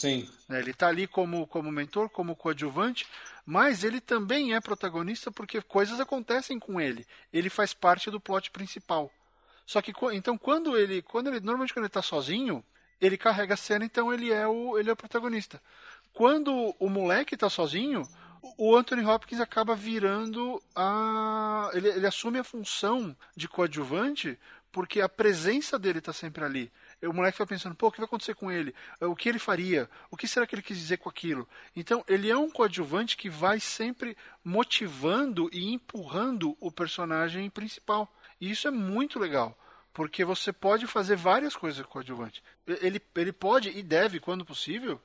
Né? Ele está ali como, como mentor, como coadjuvante, mas ele também é protagonista porque coisas acontecem com ele. Ele faz parte do plot principal. Só que então quando ele, quando ele normalmente quando ele está sozinho, ele carrega a cena, então ele é o ele é o protagonista. Quando o moleque está sozinho, o Anthony Hopkins acaba virando a ele, ele assume a função de coadjuvante porque a presença dele está sempre ali. O moleque vai pensando, pô, o que vai acontecer com ele? O que ele faria? O que será que ele quis dizer com aquilo? Então, ele é um coadjuvante que vai sempre motivando e empurrando o personagem principal. E isso é muito legal, porque você pode fazer várias coisas com o coadjuvante. Ele, ele pode e deve, quando possível,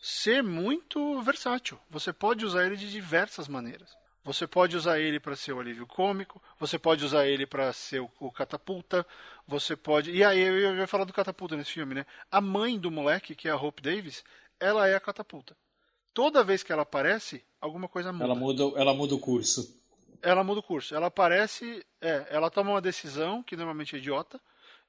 ser muito versátil. Você pode usar ele de diversas maneiras. Você pode usar ele para ser o alívio cômico, você pode usar ele para ser o, o, catapulta, você pode. E aí eu ia falar do catapulta nesse filme, né? A mãe do moleque, que é a Hope Davis, ela é a catapulta. Toda vez que ela aparece, alguma coisa muda. Ela muda, ela muda o curso ela muda o curso. Ela aparece, é, ela toma uma decisão que normalmente é idiota,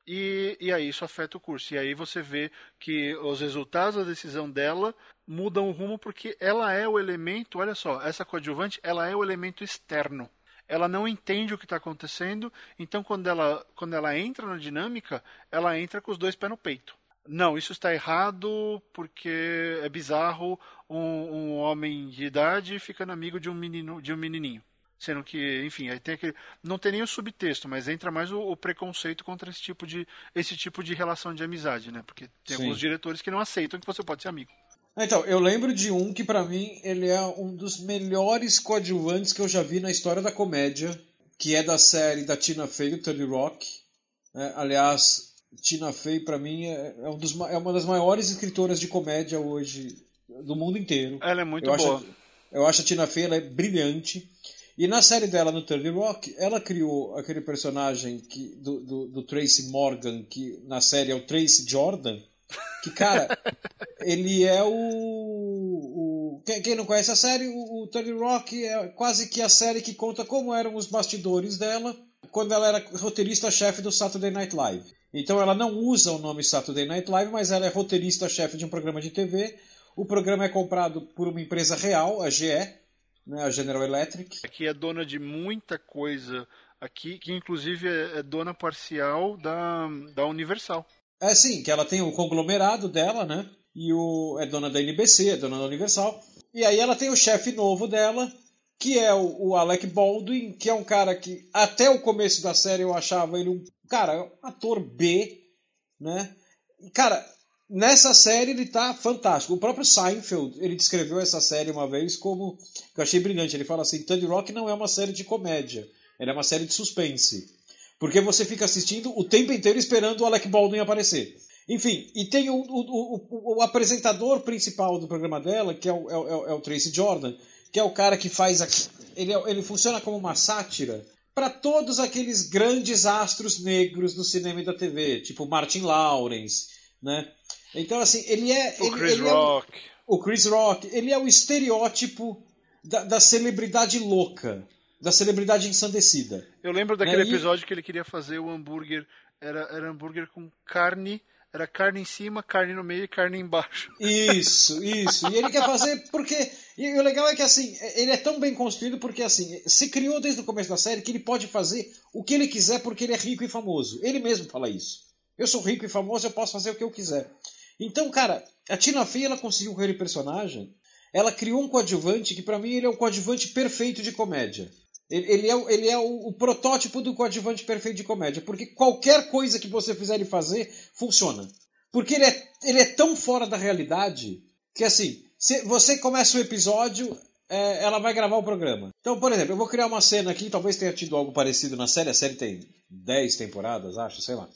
e, e aí isso afeta o curso. E aí você vê que os resultados da decisão dela mudam o rumo porque ela é o elemento, olha só, essa coadjuvante, ela é o elemento externo. Ela não entende o que está acontecendo, então quando ela, quando ela entra na dinâmica, ela entra com os dois pés no peito. Não, isso está errado porque é bizarro um, um homem de idade ficando amigo de um menino, de um menininho. Sendo que, enfim, aí tem aquele, não tem nem o subtexto, mas entra mais o, o, preconceito contra esse tipo de esse tipo de relação de amizade, né? Porque tem Sim. alguns diretores que não aceitam que você pode ser amigo. Então, eu lembro de um que para mim ele é um dos melhores coadjuvantes que eu já vi na história da comédia, que é da série da Tina Fey, do Tony Rock. É, aliás, Tina Fey para mim é, é, um dos, é, uma das maiores escritoras de comédia hoje do mundo inteiro. Ela é muito eu boa. Acho, eu acho a Tina Fey ela é brilhante. E na série dela no Third Rock, ela criou aquele personagem que, do, do, do, Tracy Morgan, que na série é o Tracy Jordan, que, cara, ele é o. o quem, quem, não conhece a série, o, o Third Rock é quase que a série que conta como eram os bastidores dela quando ela era roteirista-chefe do Saturday Night Live. Então ela não usa o nome Saturday Night Live, mas ela é roteirista-chefe de um programa de TV. O programa é comprado por uma empresa real, a GE, né, a General Electric. Aqui é dona de muita coisa aqui, que inclusive é, é dona parcial da, da Universal. É sim, que ela tem o conglomerado dela, né? E o, é dona da NBC, é dona da Universal. E aí ela tem o chefe novo dela, que é o, o, Alec Baldwin, que é um cara que até o começo da série eu achava ele um cara, um ator B, né? Cara, nessa série ele tá fantástico. O próprio Seinfeld, ele descreveu essa série uma vez como. que eu achei brilhante. Ele fala assim: Third Rock não é uma série de comédia, ela é uma série de suspense. Porque você fica assistindo o tempo inteiro esperando o Alec Baldwin aparecer. Enfim, e tem o, o, o, o apresentador principal do programa dela, que é o, é, o, é o Tracy Jordan, que é o cara que faz. Aqui, ele, é, ele funciona como uma sátira para todos aqueles grandes astros negros do cinema e da TV, tipo Martin Lawrence, né? Então, assim, ele é. O ele, Chris ele Rock. É o, Chris Rock. Ele é o estereótipo da, da, celebridade louca, da celebridade ensandecida. Eu lembro daquele né? episódio que ele queria fazer o hambúrguer. Era, era hambúrguer com carne. Era carne em cima, carne no meio e carne embaixo. Isso, isso. E ele quer fazer porque. E o legal é que assim, ele é tão bem construído porque assim, se criou desde o começo da série que ele pode fazer o que ele quiser porque ele é rico e famoso. Ele mesmo fala isso. Eu sou rico e famoso, eu posso fazer o que eu quiser. Então, cara, a Tina Fey ela conseguiu com aquele personagem. Ela criou um coadjuvante que para mim ele é o coadjuvante perfeito de comédia. Ele, é, ele é o, o, protótipo do coadjuvante perfeito de comédia, porque qualquer coisa que você fizer ele fazer funciona. Porque ele é, ele é tão fora da realidade que assim, você começa o episódio, é, ela vai gravar o programa. Então, por exemplo, eu vou criar uma cena aqui, talvez tenha tido algo parecido na série, a série tem 10 temporadas, acho, sei lá.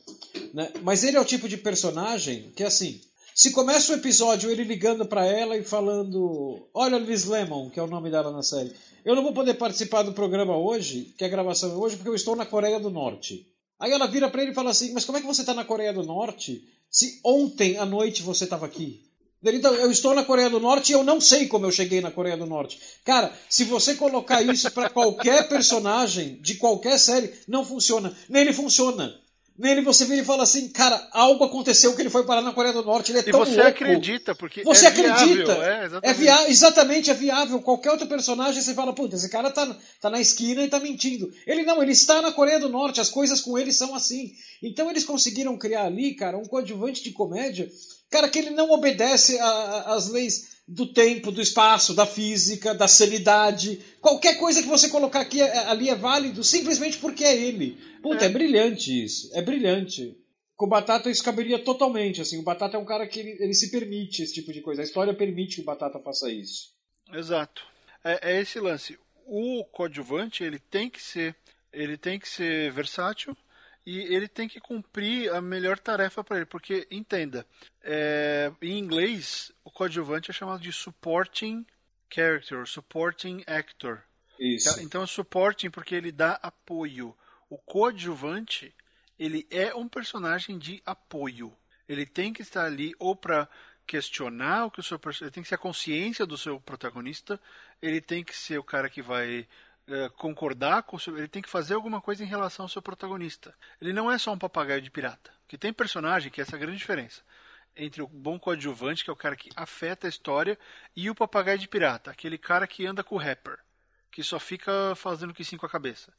Né? Mas ele é o tipo de personagem que assim, se começa o episódio ele ligando para ela e falando: Olha, Liz Lemon, que é o nome dela na série, eu não vou poder participar do programa hoje, que é a gravação é hoje, porque eu estou na Coreia do Norte. Aí ela vira para ele e fala assim: Mas como é que você está na Coreia do Norte se ontem à noite você estava aqui? Então, eu estou na Coreia do Norte e eu não sei como eu cheguei na Coreia do Norte. Cara, se você colocar isso para qualquer personagem de qualquer série, não funciona. Nele funciona. Nele você vê e fala assim, cara, algo aconteceu que ele foi parar na Coreia do Norte, ele é e tão você louco. acredita, porque você é acredita. Viável, é, exatamente. É via... exatamente, é viável. Qualquer outro personagem você fala, puta, esse cara tá, tá na esquina e tá mentindo. Ele não, ele está na Coreia do Norte, as coisas com ele são assim. Então eles conseguiram criar ali, cara, um coadjuvante de comédia, cara, que ele não obedece às leis do tempo, do espaço, da física, da sanidade. Qualquer coisa que você colocar aqui é, ali é válido simplesmente porque é ele. Puta, é, é brilhante isso. É brilhante. Com o Batata isso caberia totalmente. Assim, o Batata é um cara que ele, ele se permite esse tipo de coisa. A história permite que o Batata faça isso. Exato. É, é esse lance. O coadjuvante ele tem que ser, ele tem que ser versátil e ele tem que cumprir a melhor tarefa para ele, porque entenda, é, em inglês o coadjuvante é chamado de supporting character, supporting actor. Isso. Então é supporting porque ele dá apoio. O coadjuvante ele é um personagem de apoio. Ele tem que estar ali ou para questionar o que o seu ele tem que ser a consciência do seu protagonista, ele tem que ser o cara que vai é, concordar com o seu, ele tem que fazer alguma coisa em relação ao seu protagonista. Ele não é só um papagaio de pirata. Que tem personagem que é essa grande diferença entre o bom coadjuvante, que é o cara que afeta a história, e o papagaio de pirata, aquele cara que anda com o rapper, que só fica fazendo que sim com a cabeça.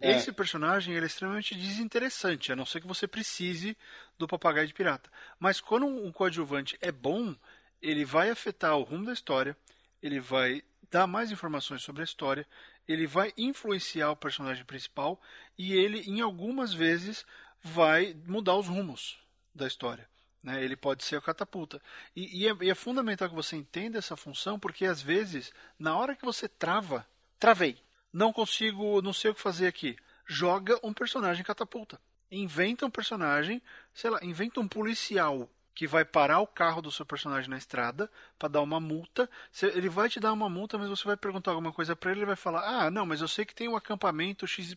É. Esse personagem é extremamente desinteressante, a não ser que você precise do papagaio de pirata. Mas quando um coadjuvante é bom, ele vai afetar o rumo da história, ele vai dar mais informações sobre a história, ele vai influenciar o personagem principal e ele, em algumas vezes, vai mudar os rumos da história. Né? Ele pode ser a catapulta. E, e, é, e é fundamental que você entenda essa função, porque às vezes, na hora que você trava, travei, não consigo, não sei o que fazer aqui, joga um personagem catapulta. Inventa um personagem, sei lá, inventa um policial que vai parar o carro do seu personagem na estrada para dar uma multa. Ele vai te dar uma multa, mas você vai perguntar alguma coisa para ele, ele vai falar: "Ah, não, mas eu sei que tem um acampamento XYZ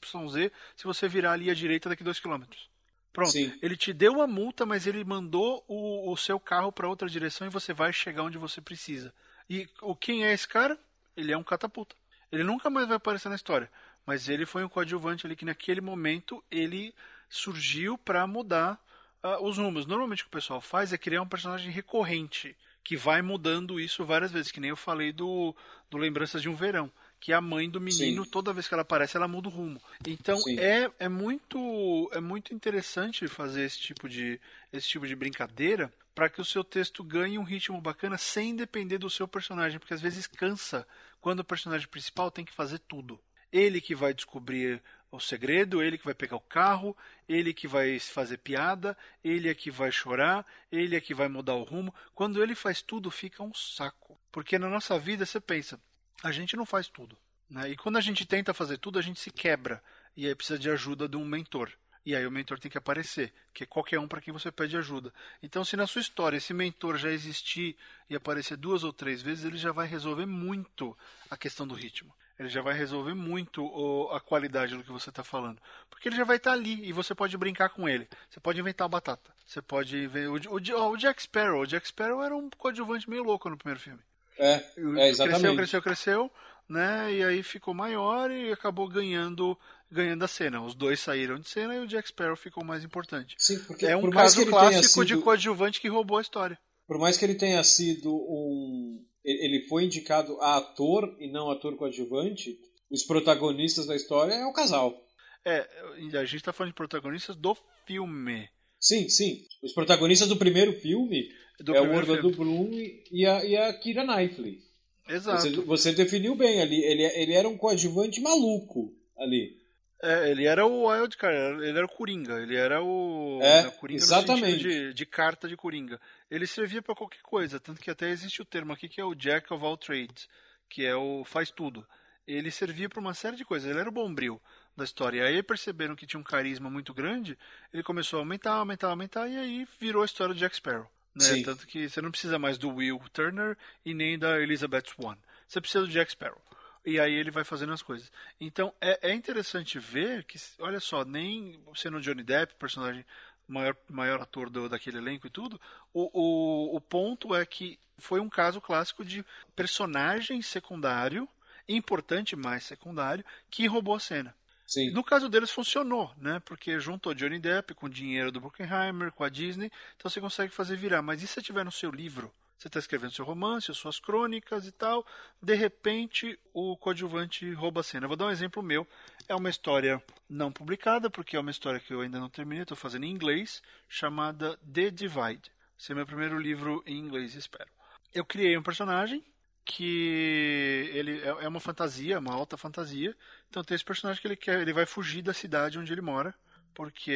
se você virar ali à direita daqui dois quilômetros. Pronto. Sim. Ele te deu a multa, mas ele mandou o, o seu carro para outra direção e você vai chegar onde você precisa. E o quem é esse cara? Ele é um catapulta. Ele nunca mais vai aparecer na história, mas ele foi um coadjuvante ali que naquele momento ele surgiu para mudar uh, os rumos. Normalmente o que o pessoal faz é criar um personagem recorrente que vai mudando isso várias vezes, que nem eu falei do, do Lembranças de um Verão que a mãe do menino, Sim. toda vez que ela aparece, ela muda o rumo. Então é, é muito é muito interessante fazer esse tipo de esse tipo de brincadeira para que o seu texto ganhe um ritmo bacana sem depender do seu personagem, porque às vezes cansa quando o personagem principal tem que fazer tudo. Ele que vai descobrir o segredo, ele que vai pegar o carro, ele que vai fazer piada, ele é que vai chorar, ele é que vai mudar o rumo. Quando ele faz tudo, fica um saco. Porque na nossa vida você pensa, a gente não faz tudo. Né? E quando a gente tenta fazer tudo, a gente se quebra. E aí precisa de ajuda de um mentor. E aí o mentor tem que aparecer, que é qualquer um para quem você pede ajuda. Então, se na sua história esse mentor já existir e aparecer duas ou três vezes, ele já vai resolver muito a questão do ritmo. Ele já vai resolver muito a qualidade do que você está falando. Porque ele já vai estar tá ali e você pode brincar com ele. Você pode inventar a batata. Você pode ver. O, o, o Jack Sparrow. O Jack Sparrow era um coadjuvante meio louco no primeiro filme. É, é exatamente. Cresceu, cresceu, cresceu, né? E aí ficou maior e acabou ganhando ganhando a cena. Os dois saíram de cena e o Jack Sparrow ficou mais importante. Sim, porque é um caso clássico sido... de coadjuvante que roubou a história. Por mais que ele tenha sido um ele foi indicado a ator e não ator coadjuvante, os protagonistas da história é o casal. É, a gente está falando de protagonistas do filme. Sim, sim. Os protagonistas do primeiro filme do é o Orlando Bloom e a, e a Kira Knightley. Exato. Você, você, definiu bem ali. Ele, ele era um coadjuvante maluco ali. É, ele era o Wild Card, ele era o Coringa, ele era o é, Coringa exatamente. De, de, carta de Coringa. Ele servia para qualquer coisa, tanto que até existe o termo aqui que é o Jack of all trades, que é o faz tudo. Ele servia para uma série de coisas, ele era o bombril da história. E aí perceberam que tinha um carisma muito grande, ele começou a aumentar, aumentar, aumentar, e aí virou a história do Jack Sparrow. Né? Tanto que você não precisa mais do Will Turner e nem da Elizabeth Swan. Você precisa do Jack Sparrow. E aí ele vai fazendo as coisas. Então é, é interessante ver que, olha só, nem sendo o Johnny Depp, personagem maior, maior ator do, daquele elenco e tudo, o, o, o ponto é que foi um caso clássico de personagem secundário, importante, mais secundário, que roubou a cena. Sim. No caso deles funcionou, né? Porque juntou Johnny Depp com o dinheiro do Bruckheimer, com a Disney, então você consegue fazer virar. Mas e se tiver no seu livro? Você está escrevendo seu romance, suas crônicas e tal. De repente, o coadjuvante rouba a cena. Eu vou dar um exemplo meu. É uma história não publicada, porque é uma história que eu ainda não terminei, estou fazendo em inglês, chamada The Divide. Esse é meu primeiro livro em inglês, espero. Eu criei um personagem que ele é, é uma fantasia, uma alta fantasia. Então tem esse personagem que ele quer, ele vai fugir da cidade onde ele mora, porque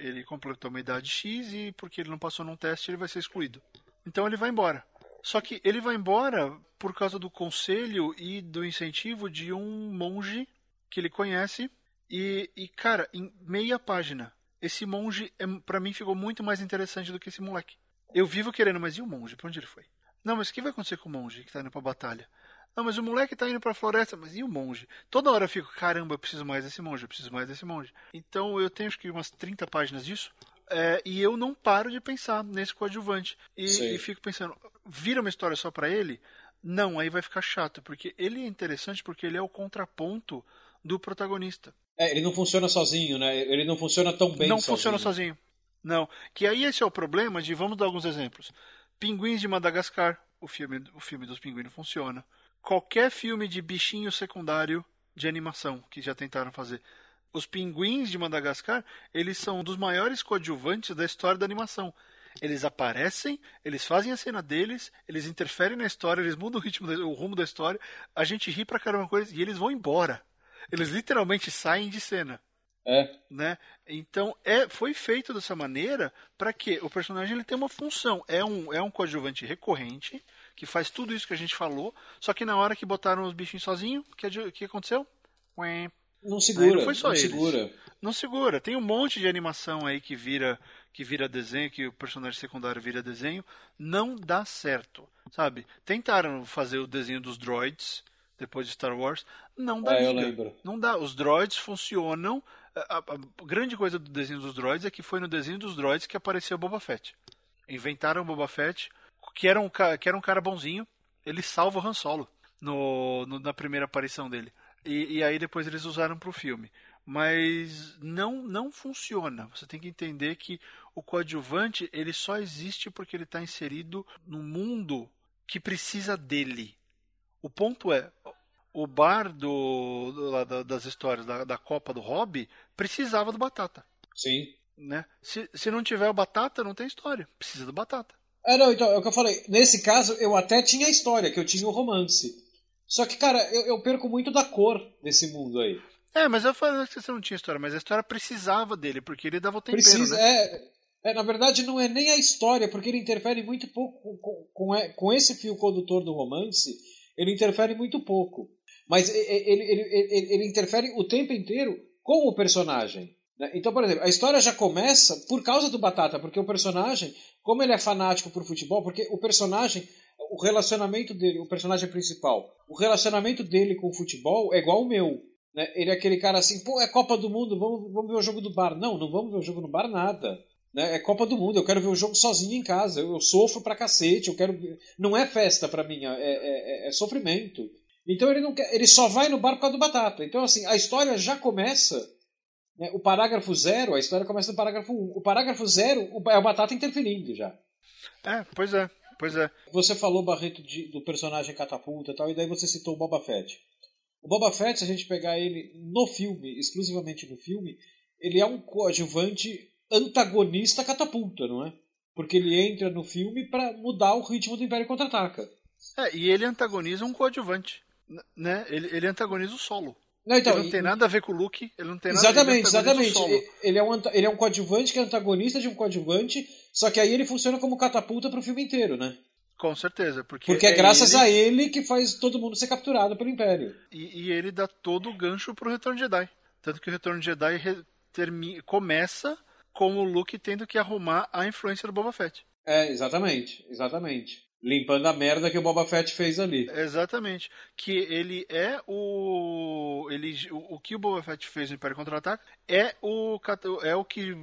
ele completou uma idade X e porque ele não passou num teste, ele vai ser excluído. Então ele vai embora. Só que ele vai embora por causa do conselho e do incentivo de um monge que ele conhece. E, e cara, em meia página, esse monge, é, para mim, ficou muito mais interessante do que esse moleque. Eu vivo querendo, mas e o monge? Pra onde ele foi? Não, mas o que vai acontecer com o monge que tá indo pra batalha? Não, mas o moleque tá indo pra floresta, mas e o monge? Toda hora eu fico, caramba, eu preciso mais desse monge, eu preciso mais desse monge. Então eu tenho acho que umas 30 páginas disso. É, e eu não paro de pensar nesse coadjuvante. E, e fico pensando, vira uma história só para ele? Não, aí vai ficar chato, porque ele é interessante porque ele é o contraponto do protagonista. É, ele não funciona sozinho, né? Ele não funciona tão bem não sozinho. funciona sozinho. Não. Que aí esse é o problema de, vamos dar alguns exemplos. Pinguins de Madagascar, o filme, o filme dos pinguins funciona. qualquer filme de bichinho secundário de animação que já tentaram fazer. Os pinguins de Madagascar, eles são um dos maiores coadjuvantes da história da animação. Eles aparecem, eles fazem a cena deles, eles interferem na história, eles mudam o ritmo, o rumo da história, a gente ri pra caramba eles e eles vão embora. Eles literalmente saem de cena. É. Né? Então é, foi feito dessa maneira para que o personagem ele tenha uma função. É um, é um coadjuvante recorrente que faz tudo isso que a gente falou. Só que na hora que botaram os bichinhos sozinhos, o que, que aconteceu? Não segura. não foi só não eles. segura. Não segura. Tem um monte de animação aí que vira que vira desenho, que o personagem secundário vira desenho. Não dá certo, sabe? Tentaram fazer o desenho dos droids depois de Star Wars. Não dá É, eu lembro. Não dá. Os droids funcionam. A, a- a grande coisa do desenho dos droids é que foi no desenho dos droids que apareceu Boba Fett. Inventaram o Boba Fett, que era um, que era um cara bonzinho. Ele salva o Han Solo no, no- na primeira aparição dele. E, e aí depois eles usaram para o filme. Mas não não funciona. Você tem que entender que o coadjuvante ele só existe porque ele está inserido no mundo que precisa dele. O ponto é, o bar do, do- das histórias da, da Copa do Hobby precisava do Batata. Sim. Né? Se, se não tiver o Batata, não tem história. Precisa do Batata. É, não, então, é o que eu falei. Nesse caso, eu até tinha a história, que eu tinha o romance. Só que, cara, eu, eu perco muito da cor desse mundo aí. É, mas eu falei que você não tinha história, mas a história precisava dele, porque ele dava o tempero, Precisa, né? é, é, na verdade, não é nem a história, porque ele interfere muito pouco com, com, é- com esse fio condutor do romance. Ele interfere muito pouco. Mas ele, ele, ele, ele interfere o tempo inteiro com o personagem. né? Então, por exemplo, a história já começa por causa do Batata, porque o personagem, como ele é fanático por futebol, porque o personagem, o relacionamento dele, o personagem principal, o relacionamento dele com o futebol é igual ao meu. né? Ele é aquele cara assim, pô, é Copa do Mundo, vamos, vamos ver o jogo do bar. Não, não vamos ver o jogo no bar nada. né? É Copa do Mundo, eu quero ver o jogo sozinho em casa. Eu, eu sofro pra cacete, eu quero. Não é festa pra mim, é, é- é- é sofrimento. Então ele não quer, ele só vai no bar por causa do batata. Então, assim, a história já começa. né? O parágrafo zero, a história começa no parágrafo 1. Um. O parágrafo zero o- é o batata interferindo já. É, pois é, pois é. Você falou, Barreto, de- do personagem catapulta e tal, e daí você citou o Boba Fett. O Boba Fett, se a gente pegar ele no filme, exclusivamente no filme, ele é um coadjuvante antagonista catapulta, não é? Porque ele entra no filme para mudar o ritmo do Império Contra-Ataca. É, e ele antagoniza um coadjuvante. Né? Ele, ele antagoniza o solo. Não, então, ele não tem e- nada a ver com o Luke, ele não tem nada Exatamente, ele antagoniza exatamente. o solo. Ele é, um, ele é um coadjuvante que é antagonista de um coadjuvante, só que aí ele funciona como catapulta pro filme inteiro, né? Com certeza, porque, Porque é graças ele, a ele que faz todo mundo ser capturado pelo Império. E, e ele dá todo o gancho pro Retorno de Jedi. Tanto que o Retorno de Jedi re- termi- começa com o Luke tendo que arrumar a influência do Boba Fett. É, exatamente, exatamente. Limpando a merda que o Boba Fett fez ali. Exatamente. Que ele é o. Ele, o, o que o Boba Fett fez no Império Contra-Ataque é o, é o que.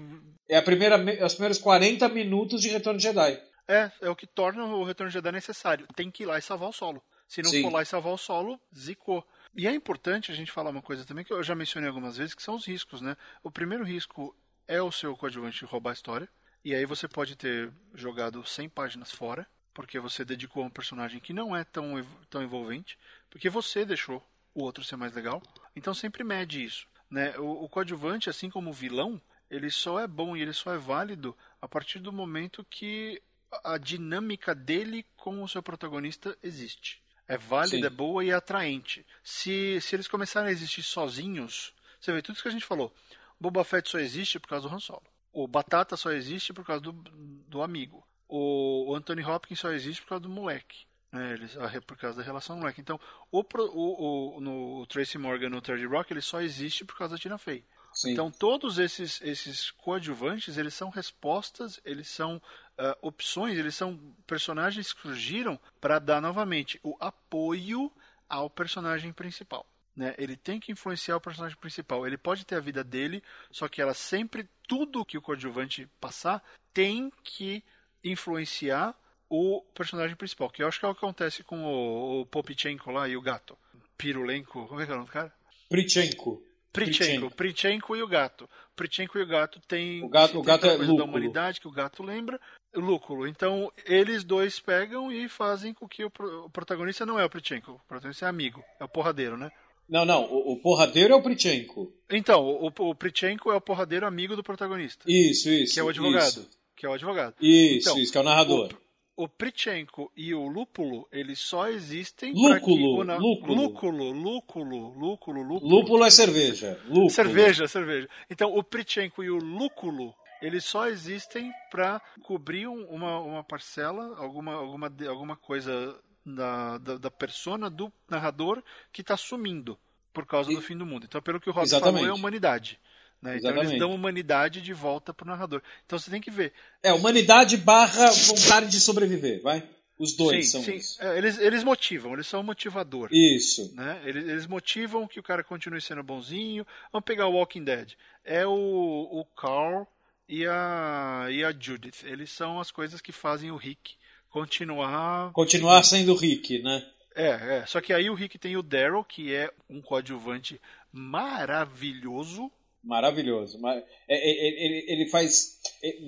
É a primeira, me- os primeiros 40 minutos de Retorno de Jedi. É, é o que torna o Retorno de Jedi necessário. Tem que ir lá e salvar o solo. Se não Sim. for lá e salvar o solo, zicou. E é importante a gente falar uma coisa também que eu já mencionei algumas vezes, que são os riscos, né? O primeiro risco é o seu coadjuvante roubar a história. E aí você pode ter jogado 100 páginas fora, porque você dedicou a um personagem que não é tão, tão envolvente, porque você deixou o outro ser mais legal. Então sempre mede isso. Né? O, o coadjuvante, assim como o vilão, ele só é bom e ele só é válido a partir do momento que a dinâmica dele com o seu protagonista existe. É válida, Sim. é boa e é atraente. Se, se eles começarem a existir sozinhos, você vê tudo isso que a gente falou. Boba Fett só existe por causa do Han Solo. O Batata só existe por causa do, do amigo. O, Anthony Hopkins só existe por causa do moleque. Né? Eles, re- por causa da relação do moleque. Então, o, o, o, no o Tracy Morgan no Third Rock, ele só existe por causa da Tina Fey. Sim. Então todos esses esses coadjuvantes eles são respostas, eles são ah, opções, eles são personagens que surgiram para dar novamente o apoio ao personagem principal. Né? Ele tem que influenciar o personagem principal. Ele pode ter a vida dele, só que ela sempre tudo que o coadjuvante passar tem que influenciar o personagem principal. Que eu acho que é o que acontece com o, o Popichenko lá e o gato. Pirulenko, como é que é o nome do cara? Prichenko. Prichenko, Prichenko e o gato. Prichenko e o gato tem O gato- tem o gato é coisa da humanidade que o gato lembra Lúculo. Então, eles dois pegam e fazem com que o, o protagonista não é o Pritchenko. O protagonista é amigo. É o porradeiro, né? Não, não. O, o porradeiro é o Pritchenko. Então, o, o Pritchenko é o porradeiro amigo do protagonista. Isso, isso. Que é o advogado. Isso, que é o advogado. isso, Então, isso que é o narrador. O Pritchenko e o Lúpulo, eles só existem Lúculo, o na- lúculo. lúculo, lúculo, lúculo, lúculo. Lúpulo é cerveja. Lúpulo. Cerveja, cerveja. Então, o Pritchenko e o Lúculo, eles só existem para cobrir um- uma, uma parcela, alguma, alguma, alguma coisa da, da, da persona do narrador que está sumindo por causa E- do fim do mundo. Então, pelo que o Rob falou, é a humanidade. Né? Então, eles dão humanidade de volta pro narrador. Então, você tem que ver. É, humanidade barra vontade de sobreviver, vai? Os dois sim, são sim. isso. É, eles, eles motivam, eles são um motivador. Isso. né? Eles, eles motivam que o cara continue sendo bonzinho. Vamos pegar o Walking Dead. É o, o Carl e a, e a Judith. Eles são as coisas que fazem o Rick continuar. Continuar sendo Rick, né? É, é. Só que aí o Rick tem o Daryl, que é um coadjuvante maravilhoso. Maravilhoso. Mar- é, é, é, Ele, ele faz.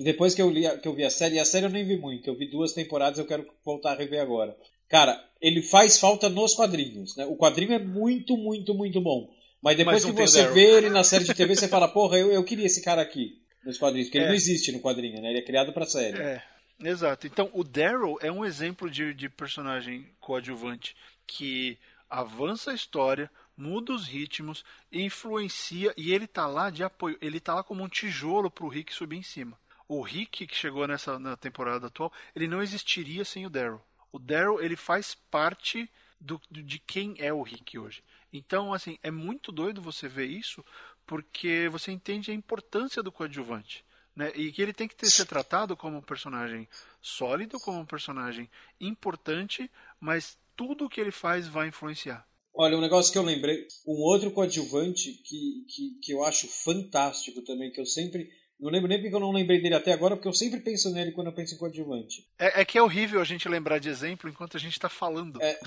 Depois que eu, li, a- que eu vi a série, e a série eu nem vi muito, eu vi duas temporadas, eu quero voltar a rever agora. Cara, ele faz falta nos quadrinhos, né? O quadrinho é muito, muito, muito bom. Mas depois Mas que você vê ele na série de TV, você fala, porra, eu, eu queria esse cara aqui nos quadrinhos, porque ele É. não existe no quadrinho, né? Ele é criado pra série. É, exato. Então, o Daryl é um exemplo de, de personagem coadjuvante que avança a história, muda os ritmos, influencia e ele tá lá de apoio. Ele tá lá como um tijolo pro Rick subir em cima. O Rick que chegou nessa na temporada atual, ele não existiria sem o Daryl. O Daryl ele faz parte do, de quem é o Rick hoje. Então, assim, é muito doido você ver isso, porque você entende a importância do coadjuvante. Né? E que ele tem que ter, ser tratado como um personagem sólido, como um personagem importante, mas tudo que ele faz vai influenciar. Olha, um negócio que eu lembrei, um outro coadjuvante que, que, que eu acho fantástico também, que eu sempre. Não lembro nem porque eu não lembrei dele até agora, porque eu sempre penso nele quando eu penso em coadjuvante. É, é que é horrível a gente lembrar de exemplo enquanto a gente está falando. É.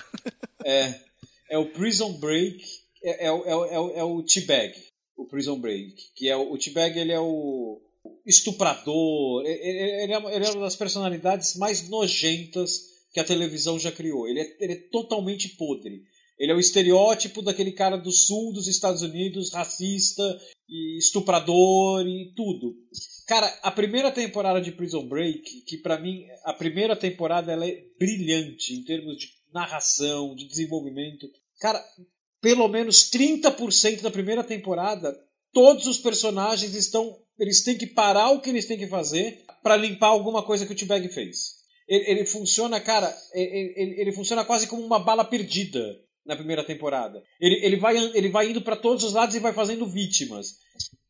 É, é o Prison Break, é, é, o- é, o- é, o- é o T-Bag, o Prison Break. Que é o, o T-Bag, ele é o estuprador, ele, é, uma- ele é uma das personalidades mais nojentas que a televisão já criou. Ele é, ele é totalmente podre. Ele é o estereótipo daquele cara do sul dos Estados Unidos, racista e estuprador e tudo. Cara, a primeira temporada de Prison Break, que pra mim, a primeira temporada ela é brilhante em termos de narração, de desenvolvimento. Cara, pelo menos 30% da primeira temporada, todos os personagens estão. Eles têm que parar o que eles têm que fazer pra limpar alguma coisa que o T-Bag fez. Ele, ele funciona, cara, ele, ele- ele funciona quase como uma bala perdida na primeira temporada. Ele, ele, vai, ele vai indo pra todos os lados e vai fazendo vítimas.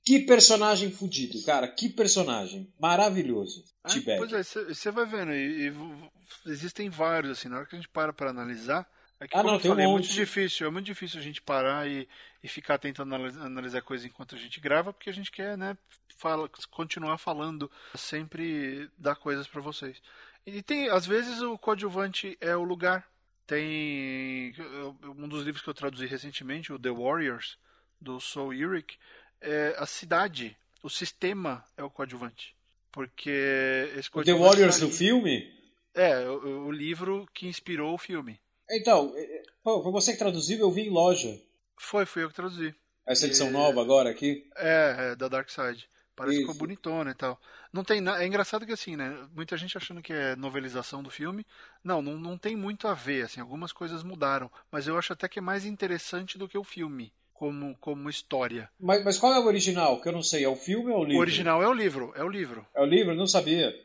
Que personagem fudido, cara. Que personagem. Maravilhoso. Ah, T-Bag. pois é, você vai vendo, e, e existem vários, assim, na hora que a gente para para analisar, é que, Ah, como não, eu tem um falei, é muito difícil, é muito difícil a gente parar e, e ficar tentando analis- analisar coisas enquanto a gente grava, porque a gente quer, né, fala, continuar falando, sempre dar coisas para vocês. E tem, às vezes, o coadjuvante é o lugar. Tem um dos livros que eu traduzi recentemente, o The Warriors, do Saul Ulrich, é a cidade, o sistema é o coadjuvante. Porque esse O The Warriors tá do filme? É, o, o livro que inspirou o filme. Então, é, é, pô, foi você que traduziu, eu vi em loja. Foi, fui eu que traduzi. Essa edição É. nova agora aqui. É, é da Dark Side. Parece que ficou bonitona e tal. Não tem na... É engraçado que assim, né? Muita gente achando que é novelização do filme. Não, não, não tem muito a ver, assim, algumas coisas mudaram. Mas eu acho até que é mais interessante do que o filme, como, como história. Mas, mas qual é o original? Que eu não sei. É o filme ou é o livro? O original é o livro, é o livro. É o livro? Eu não sabia.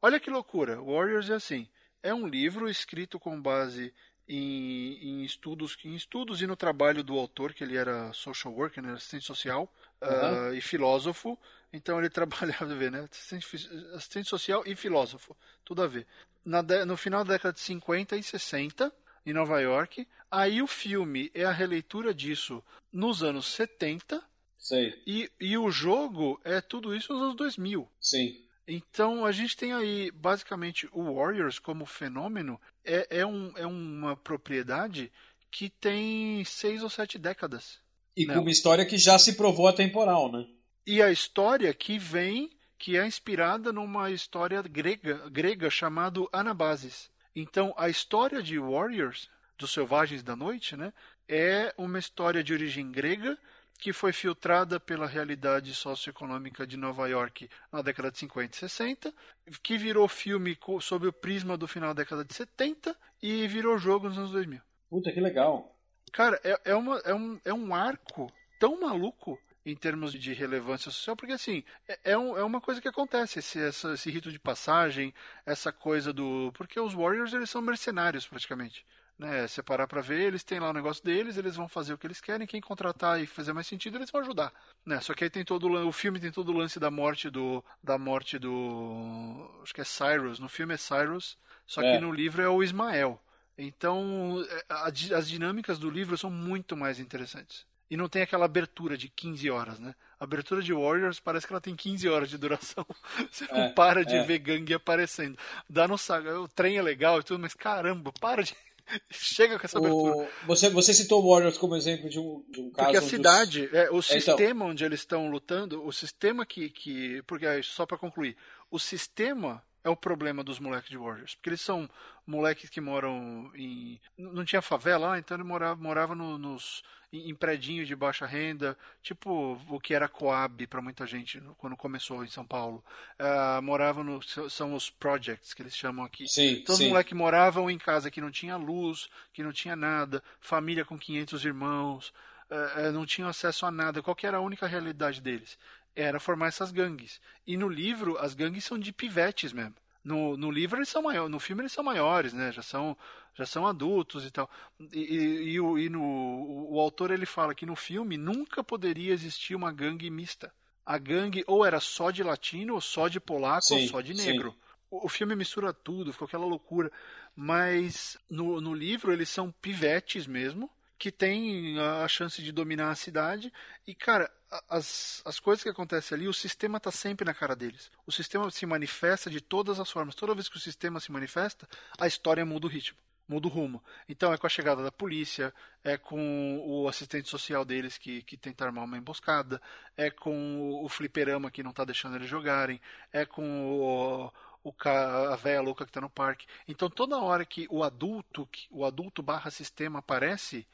Olha que loucura. Warriors é assim. É um livro escrito com base em, em estudos, em estudos e no trabalho do autor, que ele era social worker, né, assistente social Aham. ah, e filósofo. Então ele trabalhava, vê, né, assistente, assistente social e filósofo, tudo a ver. Na no final da década de 50 e 60, em Nova York. Aí o filme é a releitura disso nos anos 70 Sei. e, e o jogo é tudo isso nos anos 2000. Sim. Então a gente tem aí basicamente o Warriors como fenômeno é, é, um, é uma propriedade que tem seis ou sete décadas. E Não. com uma história que já se provou atemporal, né? E a história que vem que é inspirada numa história grega, grega chamada Anabasis. Então, a história de Warriors, dos Selvagens da Noite, né, é uma história de origem grega que foi filtrada pela realidade socioeconômica de Nova York na década de 50 e 60, que virou filme sob o prisma do final da década de 70 e virou jogo nos anos 2000. Puta, que legal. Cara, é, é, uma, é, um, é um arco tão maluco em termos de relevância social, porque assim, é, é, um, é uma coisa que acontece, esse, essa, esse rito de passagem, essa coisa do. Porque os Warriors eles são mercenários praticamente né, separar para ver, eles têm lá o negócio deles, eles vão fazer o que eles querem, quem contratar e fazer mais sentido, eles vão ajudar, né? Só que aí tem todo o filme tem todo o lance da morte do da morte do acho que é Cyrus, no filme é Cyrus, só é. que no livro é o Ismael. Então, é, as dinâmicas do livro são muito mais interessantes. E não tem aquela abertura de 15 horas, né? A abertura de Warriors parece que ela tem 15 horas de duração. Você não é, para de é. ver gangue aparecendo. Dá no saco. O trem é legal e tudo, mas caramba, para de Chega com essa abertura. O... Você, você citou Warriors como exemplo de um, de um caso. Porque a cidade, os... é, o sistema então... onde eles estão lutando, o sistema que. que porque, só para concluir, o sistema é o problema dos moleques de Warriors. Porque eles são moleques que moram em. Não tinha favela lá, então ele morava, morava no, nos, em, em predinhos de baixa renda, tipo o que era Coab para muita gente quando começou em São Paulo. Uh, morava no. São os projects que eles chamam aqui. Sim, então sim. os moleques moravam em casa que não tinha luz, que não tinha nada, família com 500 irmãos. Uh, não tinham acesso a nada. Qual era a única realidade deles? Era formar essas gangues. E no livro, as gangues são de pivetes mesmo. No, no livro eles são maiores, no filme eles são maiores, né? Já são, já são adultos e tal. E, e, e, o, e no, o, o autor ele fala que no filme nunca poderia existir uma gangue mista. A gangue ou era só de latino, ou só de polaco, sim, ou só de negro. O, o, filme mistura tudo, ficou aquela loucura. Mas no, no livro eles são pivetes mesmo, que têm a chance de dominar a cidade. E, cara, as, as coisas que acontecem ali, o sistema está sempre na cara deles. O sistema se manifesta de todas as formas. Toda vez que o sistema se manifesta, a história muda o ritmo, muda o rumo. Então é com a chegada da polícia, é com o assistente social deles que, que tenta armar uma emboscada, é com o fliperama que não está deixando eles jogarem, é com o, o a velha louca que está no parque. Então toda hora que o adulto, o adulto barra sistema aparece,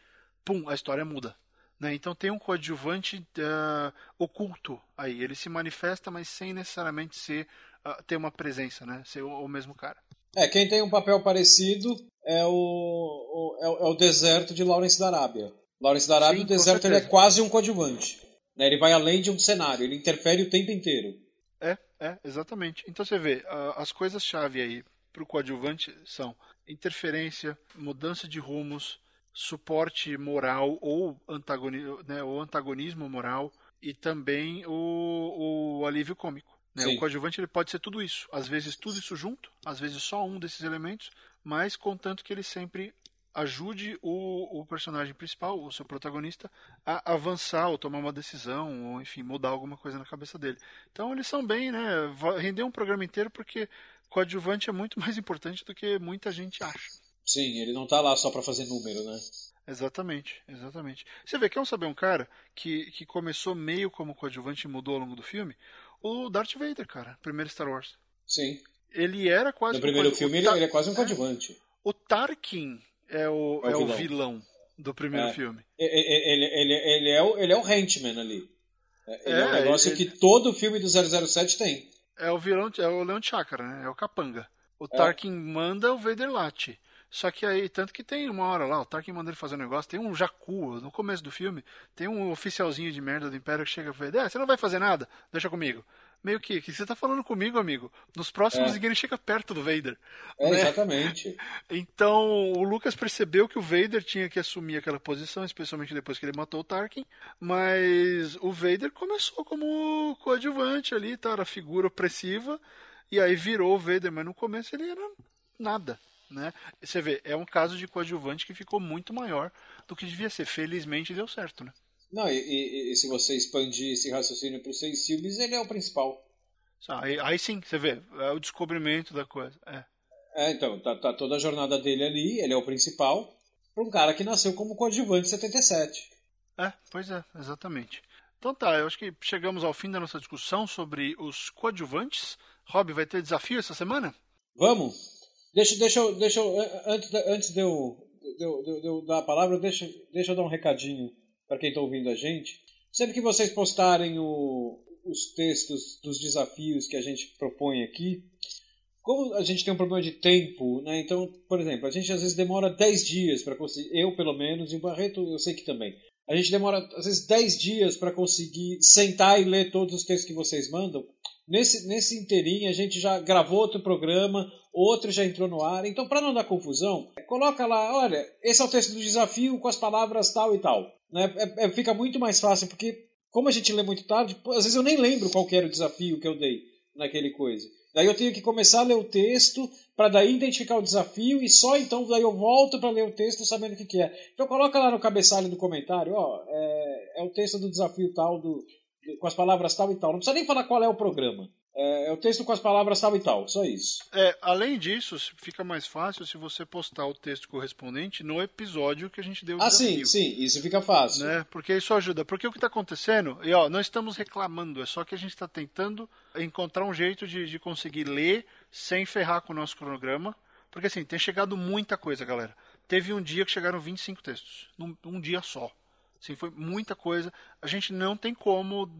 pum, a história muda. Né? Então tem um coadjuvante uh, oculto aí. Ele se manifesta, mas sem necessariamente ser uh, ter uma presença, né? ser o, o, mesmo cara. É, quem tem um papel parecido é o, o é, o, é o deserto de Lawrence da Arábia. Lawrence da Arábia, Sim, o deserto ele é quase um coadjuvante. Né? Ele vai além de um cenário, ele interfere o tempo inteiro. É, é, exatamente. Então você vê, uh, as coisas-chave aí para o coadjuvante são interferência, mudança de rumos, suporte moral ou, antagonismo, né, ou antagonismo moral e também o, o alívio cômico. Né? O coadjuvante ele pode ser tudo isso. Às vezes tudo isso junto, às vezes só um desses elementos, mas contanto que ele sempre ajude o, o personagem principal, o seu protagonista, a avançar ou tomar uma decisão, ou enfim, mudar alguma coisa na cabeça dele. Então eles são bem, né? Render um programa inteiro porque coadjuvante é muito mais importante do que muita gente acha. Sim, ele não tá lá só para fazer número, né? Exatamente, exatamente. Você vê, quer saber um cara que, que começou meio como coadjuvante e mudou ao longo do filme? O Darth Vader, cara, primeiro Star Wars. Sim. Ele era quase No primeiro um filme ele, é quase um coadjuvante. O Tarkin é o, é o, é vilão. o vilão. do primeiro é. filme. Ele, ele, ele, é o, ele é o henchman ali. Ele é, é um negócio ele, que todo filme do 007 tem. É o vilão, é o Leão Chakra, né? É o capanga. O é. Tarkin manda, o Vader late. Só que aí, tanto que tem uma hora lá, o Tarkin manda ele fazer um negócio, tem um Jacu, no começo do filme, tem um oficialzinho de merda do Império que chega e fala, é, você não vai fazer nada? Deixa comigo. Meio que, que você tá falando comigo, amigo? Nos próximos, é. ninguém chega perto do Vader. É, né? exatamente. Então, o Lucas percebeu que o Vader tinha que assumir aquela posição, especialmente depois que ele matou o Tarkin, mas o Vader começou como coadjuvante ali, tá? Era figura opressiva, e aí virou o Vader, mas no começo ele era nada. Né? Você vê, é um caso de coadjuvante que ficou muito maior do que devia ser. Felizmente deu certo, né? Não, e, e, e se você expandir esse raciocínio para os seis filmes, ele é o principal. Aí, aí, sim, você vê, é o descobrimento da coisa. É, é então, tá, tá, toda a jornada dele ali, ele é o principal, para um cara que nasceu como coadjuvante em 77. É, pois é, exatamente. Então tá, eu acho que chegamos ao fim da nossa discussão sobre os coadjuvantes. Rob, vai ter desafio essa semana? Vamos. Deixa, deixa, deixa antes, antes de, eu, de, eu, de eu dar a palavra, deixa, deixa eu dar um recadinho para quem está ouvindo a gente. Sempre que vocês postarem o, os textos dos desafios que a gente propõe aqui, como a gente tem um problema de tempo, né? Então, por exemplo, a gente às vezes demora 10 dias para conseguir, eu pelo menos, e o Barreto eu sei que também. A gente demora às vezes 10 dias para conseguir sentar e ler todos os textos que vocês mandam. Nesse, nesse inteirinho a gente já gravou outro programa, outro já entrou no ar. Então, para não dar confusão, coloca lá, olha, esse é o texto do desafio com as palavras tal e tal. Né? É, é, fica muito mais fácil, porque como a gente lê muito tarde, às vezes eu nem lembro qual era o desafio que eu dei naquele coisa. Daí eu tenho que começar a ler o texto para daí identificar o desafio e só então daí eu volto para ler o texto sabendo o que, que, é. Então coloca lá no cabeçalho do comentário, ó, é, é o texto do desafio tal, do, com as palavras tal e tal. Não precisa nem falar qual é o programa. É, é, o texto com as palavras tal e tal, só isso. É, além disso, fica mais fácil se você postar o texto correspondente no episódio que a gente deu o Ah, desafio, sim, sim, isso fica fácil. Né? Porque isso ajuda. Porque o que está acontecendo, e ó, não estamos reclamando, é só que a gente está tentando encontrar um jeito de, de conseguir ler sem ferrar com o nosso cronograma. Porque assim, tem chegado muita coisa, galera. Teve um dia que chegaram 25 textos, num um dia só. Assim, foi muita coisa. A gente não tem como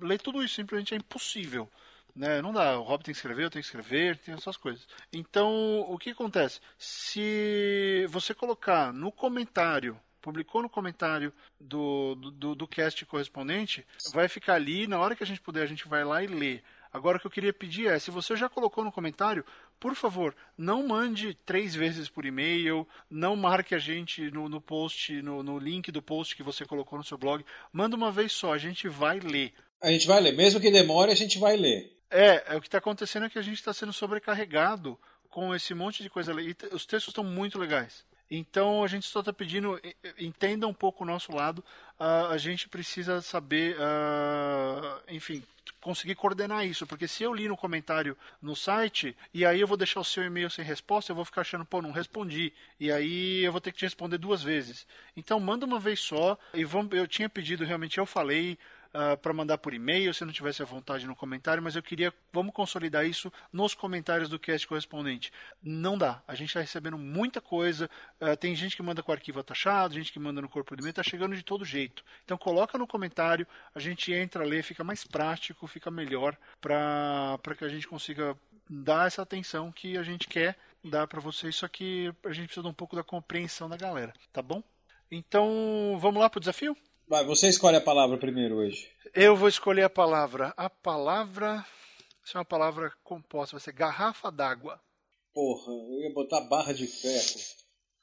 ler tudo isso, simplesmente é impossível. Né? Não dá, o Rob tem que escrever, eu tenho que escrever, tem essas coisas. Então, o que acontece? Se você colocar no comentário, publicou no comentário do, do, do cast correspondente, vai ficar ali, na hora que a gente puder, a gente vai lá e lê. Agora, o que eu queria pedir é, se você já colocou no comentário, por favor, não mande três vezes por e-mail, não marque a gente no, no post, no, no link do post que você colocou no seu blog. Manda uma vez só, a gente vai ler. A gente vai ler, mesmo que demore, a gente vai ler. É, é o que está acontecendo é que a gente está sendo sobrecarregado com esse monte de coisa. E os textos estão muito legais. Então a gente só está pedindo, entenda um pouco o nosso lado. Uh, a gente precisa saber, uh, enfim, conseguir coordenar isso, porque se eu li no comentário no site e aí eu vou deixar o seu e-mail sem resposta, eu vou ficar achando, pô, não respondi. E aí eu vou ter que te responder duas vezes. Então manda uma vez só. E vamos, eu tinha pedido, realmente eu falei, uh, ah, para mandar por e-mail, se não tivesse à vontade no comentário, mas eu queria, vamos consolidar isso nos comentários do cast correspondente. Não dá, a gente está recebendo muita coisa, uh, tem gente que manda com arquivo atachado, gente que manda no corpo do e-mail, está chegando de todo jeito. Então coloca no comentário, a gente entra, lê, fica mais prático, fica melhor para que a gente consiga dar essa atenção que a gente quer dar para vocês, só que a gente precisa de um pouco da compreensão da galera, tá bom? Então, vamos lá pro desafio? Vai, você escolhe a palavra primeiro hoje. Eu vou escolher a palavra. A palavra. Vai ser uma palavra composta, vai ser garrafa d'água. Porra, eu ia botar barra de ferro.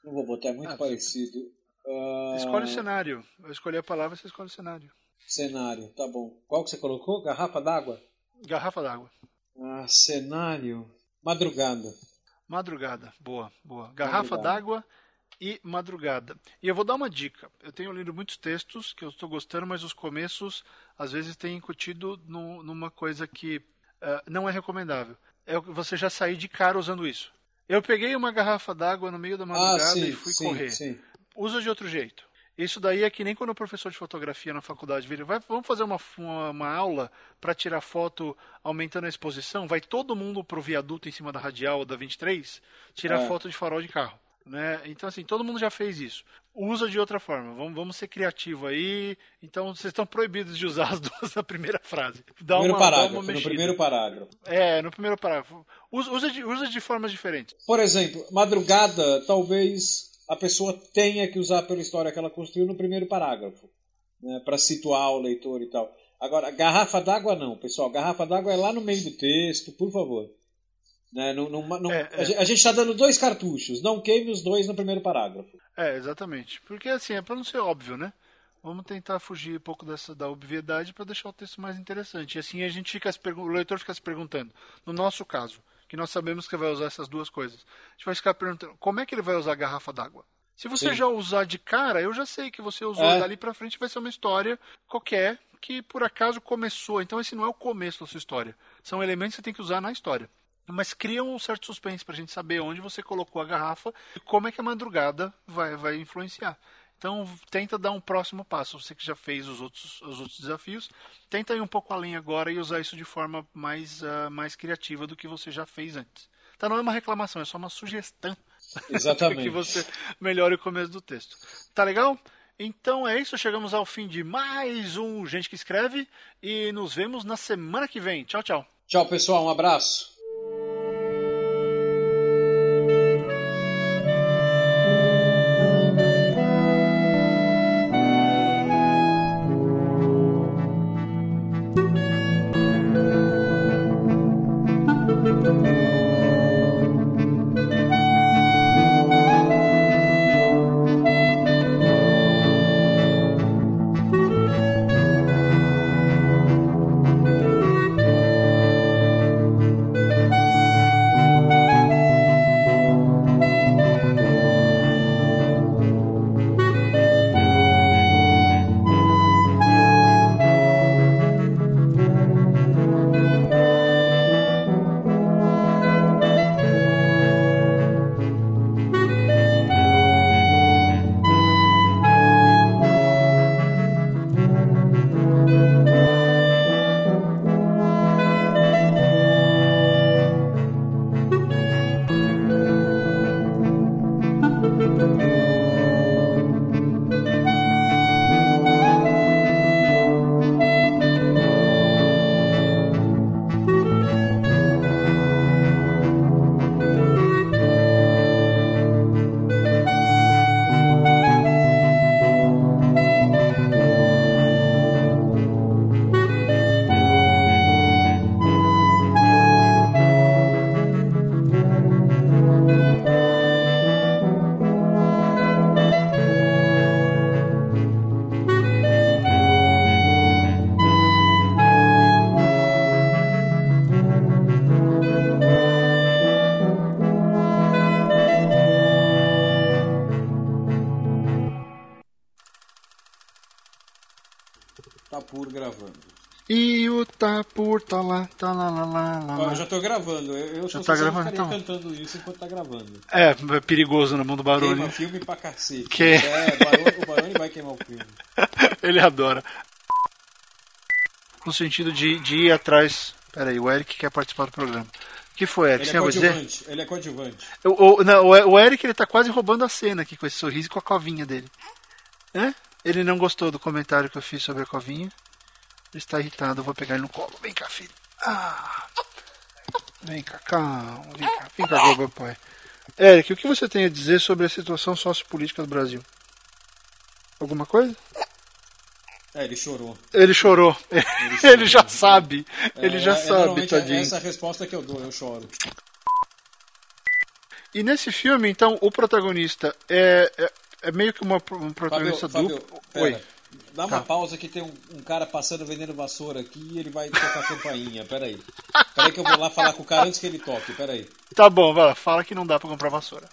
Não vou botar, é muito ah, parecido. Uh... Escolhe o cenário. Eu escolhi a palavra, você escolhe o cenário. Cenário, tá bom. Qual que você colocou? Garrafa d'água? Garrafa d'água. Ah, cenário. Madrugada. Madrugada, boa, boa. Garrafa d'água e Madrugada. E eu vou dar uma dica. Eu tenho lido muitos textos que eu estou gostando, mas os começos às vezes têm incutido no, numa coisa que uh, não é recomendável. É você já sair de cara usando isso. Eu peguei uma garrafa d'água no meio da ah, madrugada ah, sim, e fui sim, correr. Sim. Usa de outro jeito. Isso daí é que nem quando o professor de fotografia na faculdade vira, vai, vamos fazer uma, uma, uma aula para tirar foto aumentando a exposição, vai todo mundo pro viaduto em cima da radial da 23 tirar é. foto de farol de carro. Né? Então, assim, todo mundo já fez isso. Usa de outra forma. Vamos, vamos ser criativos aí. Então, vocês estão proibidos de usar as duas na primeira frase. Dá primeiro uma, parágrafo, uma no primeiro parágrafo. É, no primeiro parágrafo. Usa, usa, de, usa de formas diferentes. Por exemplo, madrugada, talvez a pessoa tenha que usar pela história que ela construiu no primeiro parágrafo. Né, para situar o leitor e tal. Agora, garrafa d'água não, pessoal. Garrafa d'água é lá no meio do texto, por favor. Né? Não, não, não, é, é. A gente está dando dois cartuchos, não queime os dois no primeiro parágrafo. É, exatamente. Porque assim, é para não ser óbvio, né? Vamos tentar fugir um pouco dessa da obviedade para deixar o texto mais interessante. E assim a gente fica o leitor fica se perguntando. No nosso caso, que nós sabemos que vai usar essas duas coisas, a gente vai ficar perguntando como é que ele vai usar a garrafa d'água. Se você Sim. já usar de cara, eu já sei que você usou é. dali para frente vai ser uma história qualquer que por acaso começou. Então esse não é o começo da sua história. São elementos que você tem que usar na história mas cria um certo suspense para a gente saber onde você colocou a garrafa e como é que a madrugada vai, vai influenciar. Então tenta dar um próximo passo. Você que já fez os outros, os outros desafios, tenta ir um pouco além agora e usar isso de forma mais, uh, mais criativa do que você já fez antes. Então não é uma reclamação, é só uma sugestão. Exatamente. que você melhore o começo do texto. Tá legal? Então é isso, chegamos ao fim de mais um Gente que Escreve e nos vemos na semana que vem. Tchau, tchau. Tchau, pessoal. Um abraço. Tá lá, tá lá, lá, lá, lá. eu já tô gravando. Eu, eu já tá gravando, então. cantando isso enquanto tá gravando. É, é perigoso no mundo barulho. Queima filme pra cacete. Que... É, o Baroni vai queimar o filme. Ele adora. No sentido de, de ir atrás. Peraí, o Eric quer participar do programa. O que foi, Eric? Ele é coadjuvante. Ele é coadjuvante. O, o, não, o Eric ele tá quase roubando a cena aqui com esse sorriso e com a covinha dele. É? Ele não gostou do comentário que eu fiz sobre a covinha. Ele está irritado, eu vou pegar ele no colo. Vem cá, filho. Ah. Vem cá, calma. Vem cá, vem cá, papai. Eric, o que você tem a dizer sobre a situação sociopolítica do Brasil? Alguma coisa? É, ele chorou. Ele chorou. Ele, chorou. ele já sabe. É, ele já é, sabe, tadinho. Essa é a resposta que eu dou, eu choro. E nesse filme, então, o protagonista é, é, é meio que uma, um protagonista Fábio, duplo. Fábio, Oi. Dá uma tá. pausa que tem um, um, cara passando vendendo vassoura aqui e ele vai tocar a campainha. Peraí. Peraí que eu vou lá falar com o cara antes que ele toque. Peraí. Tá bom, vai lá. Fala que não dá pra comprar vassoura.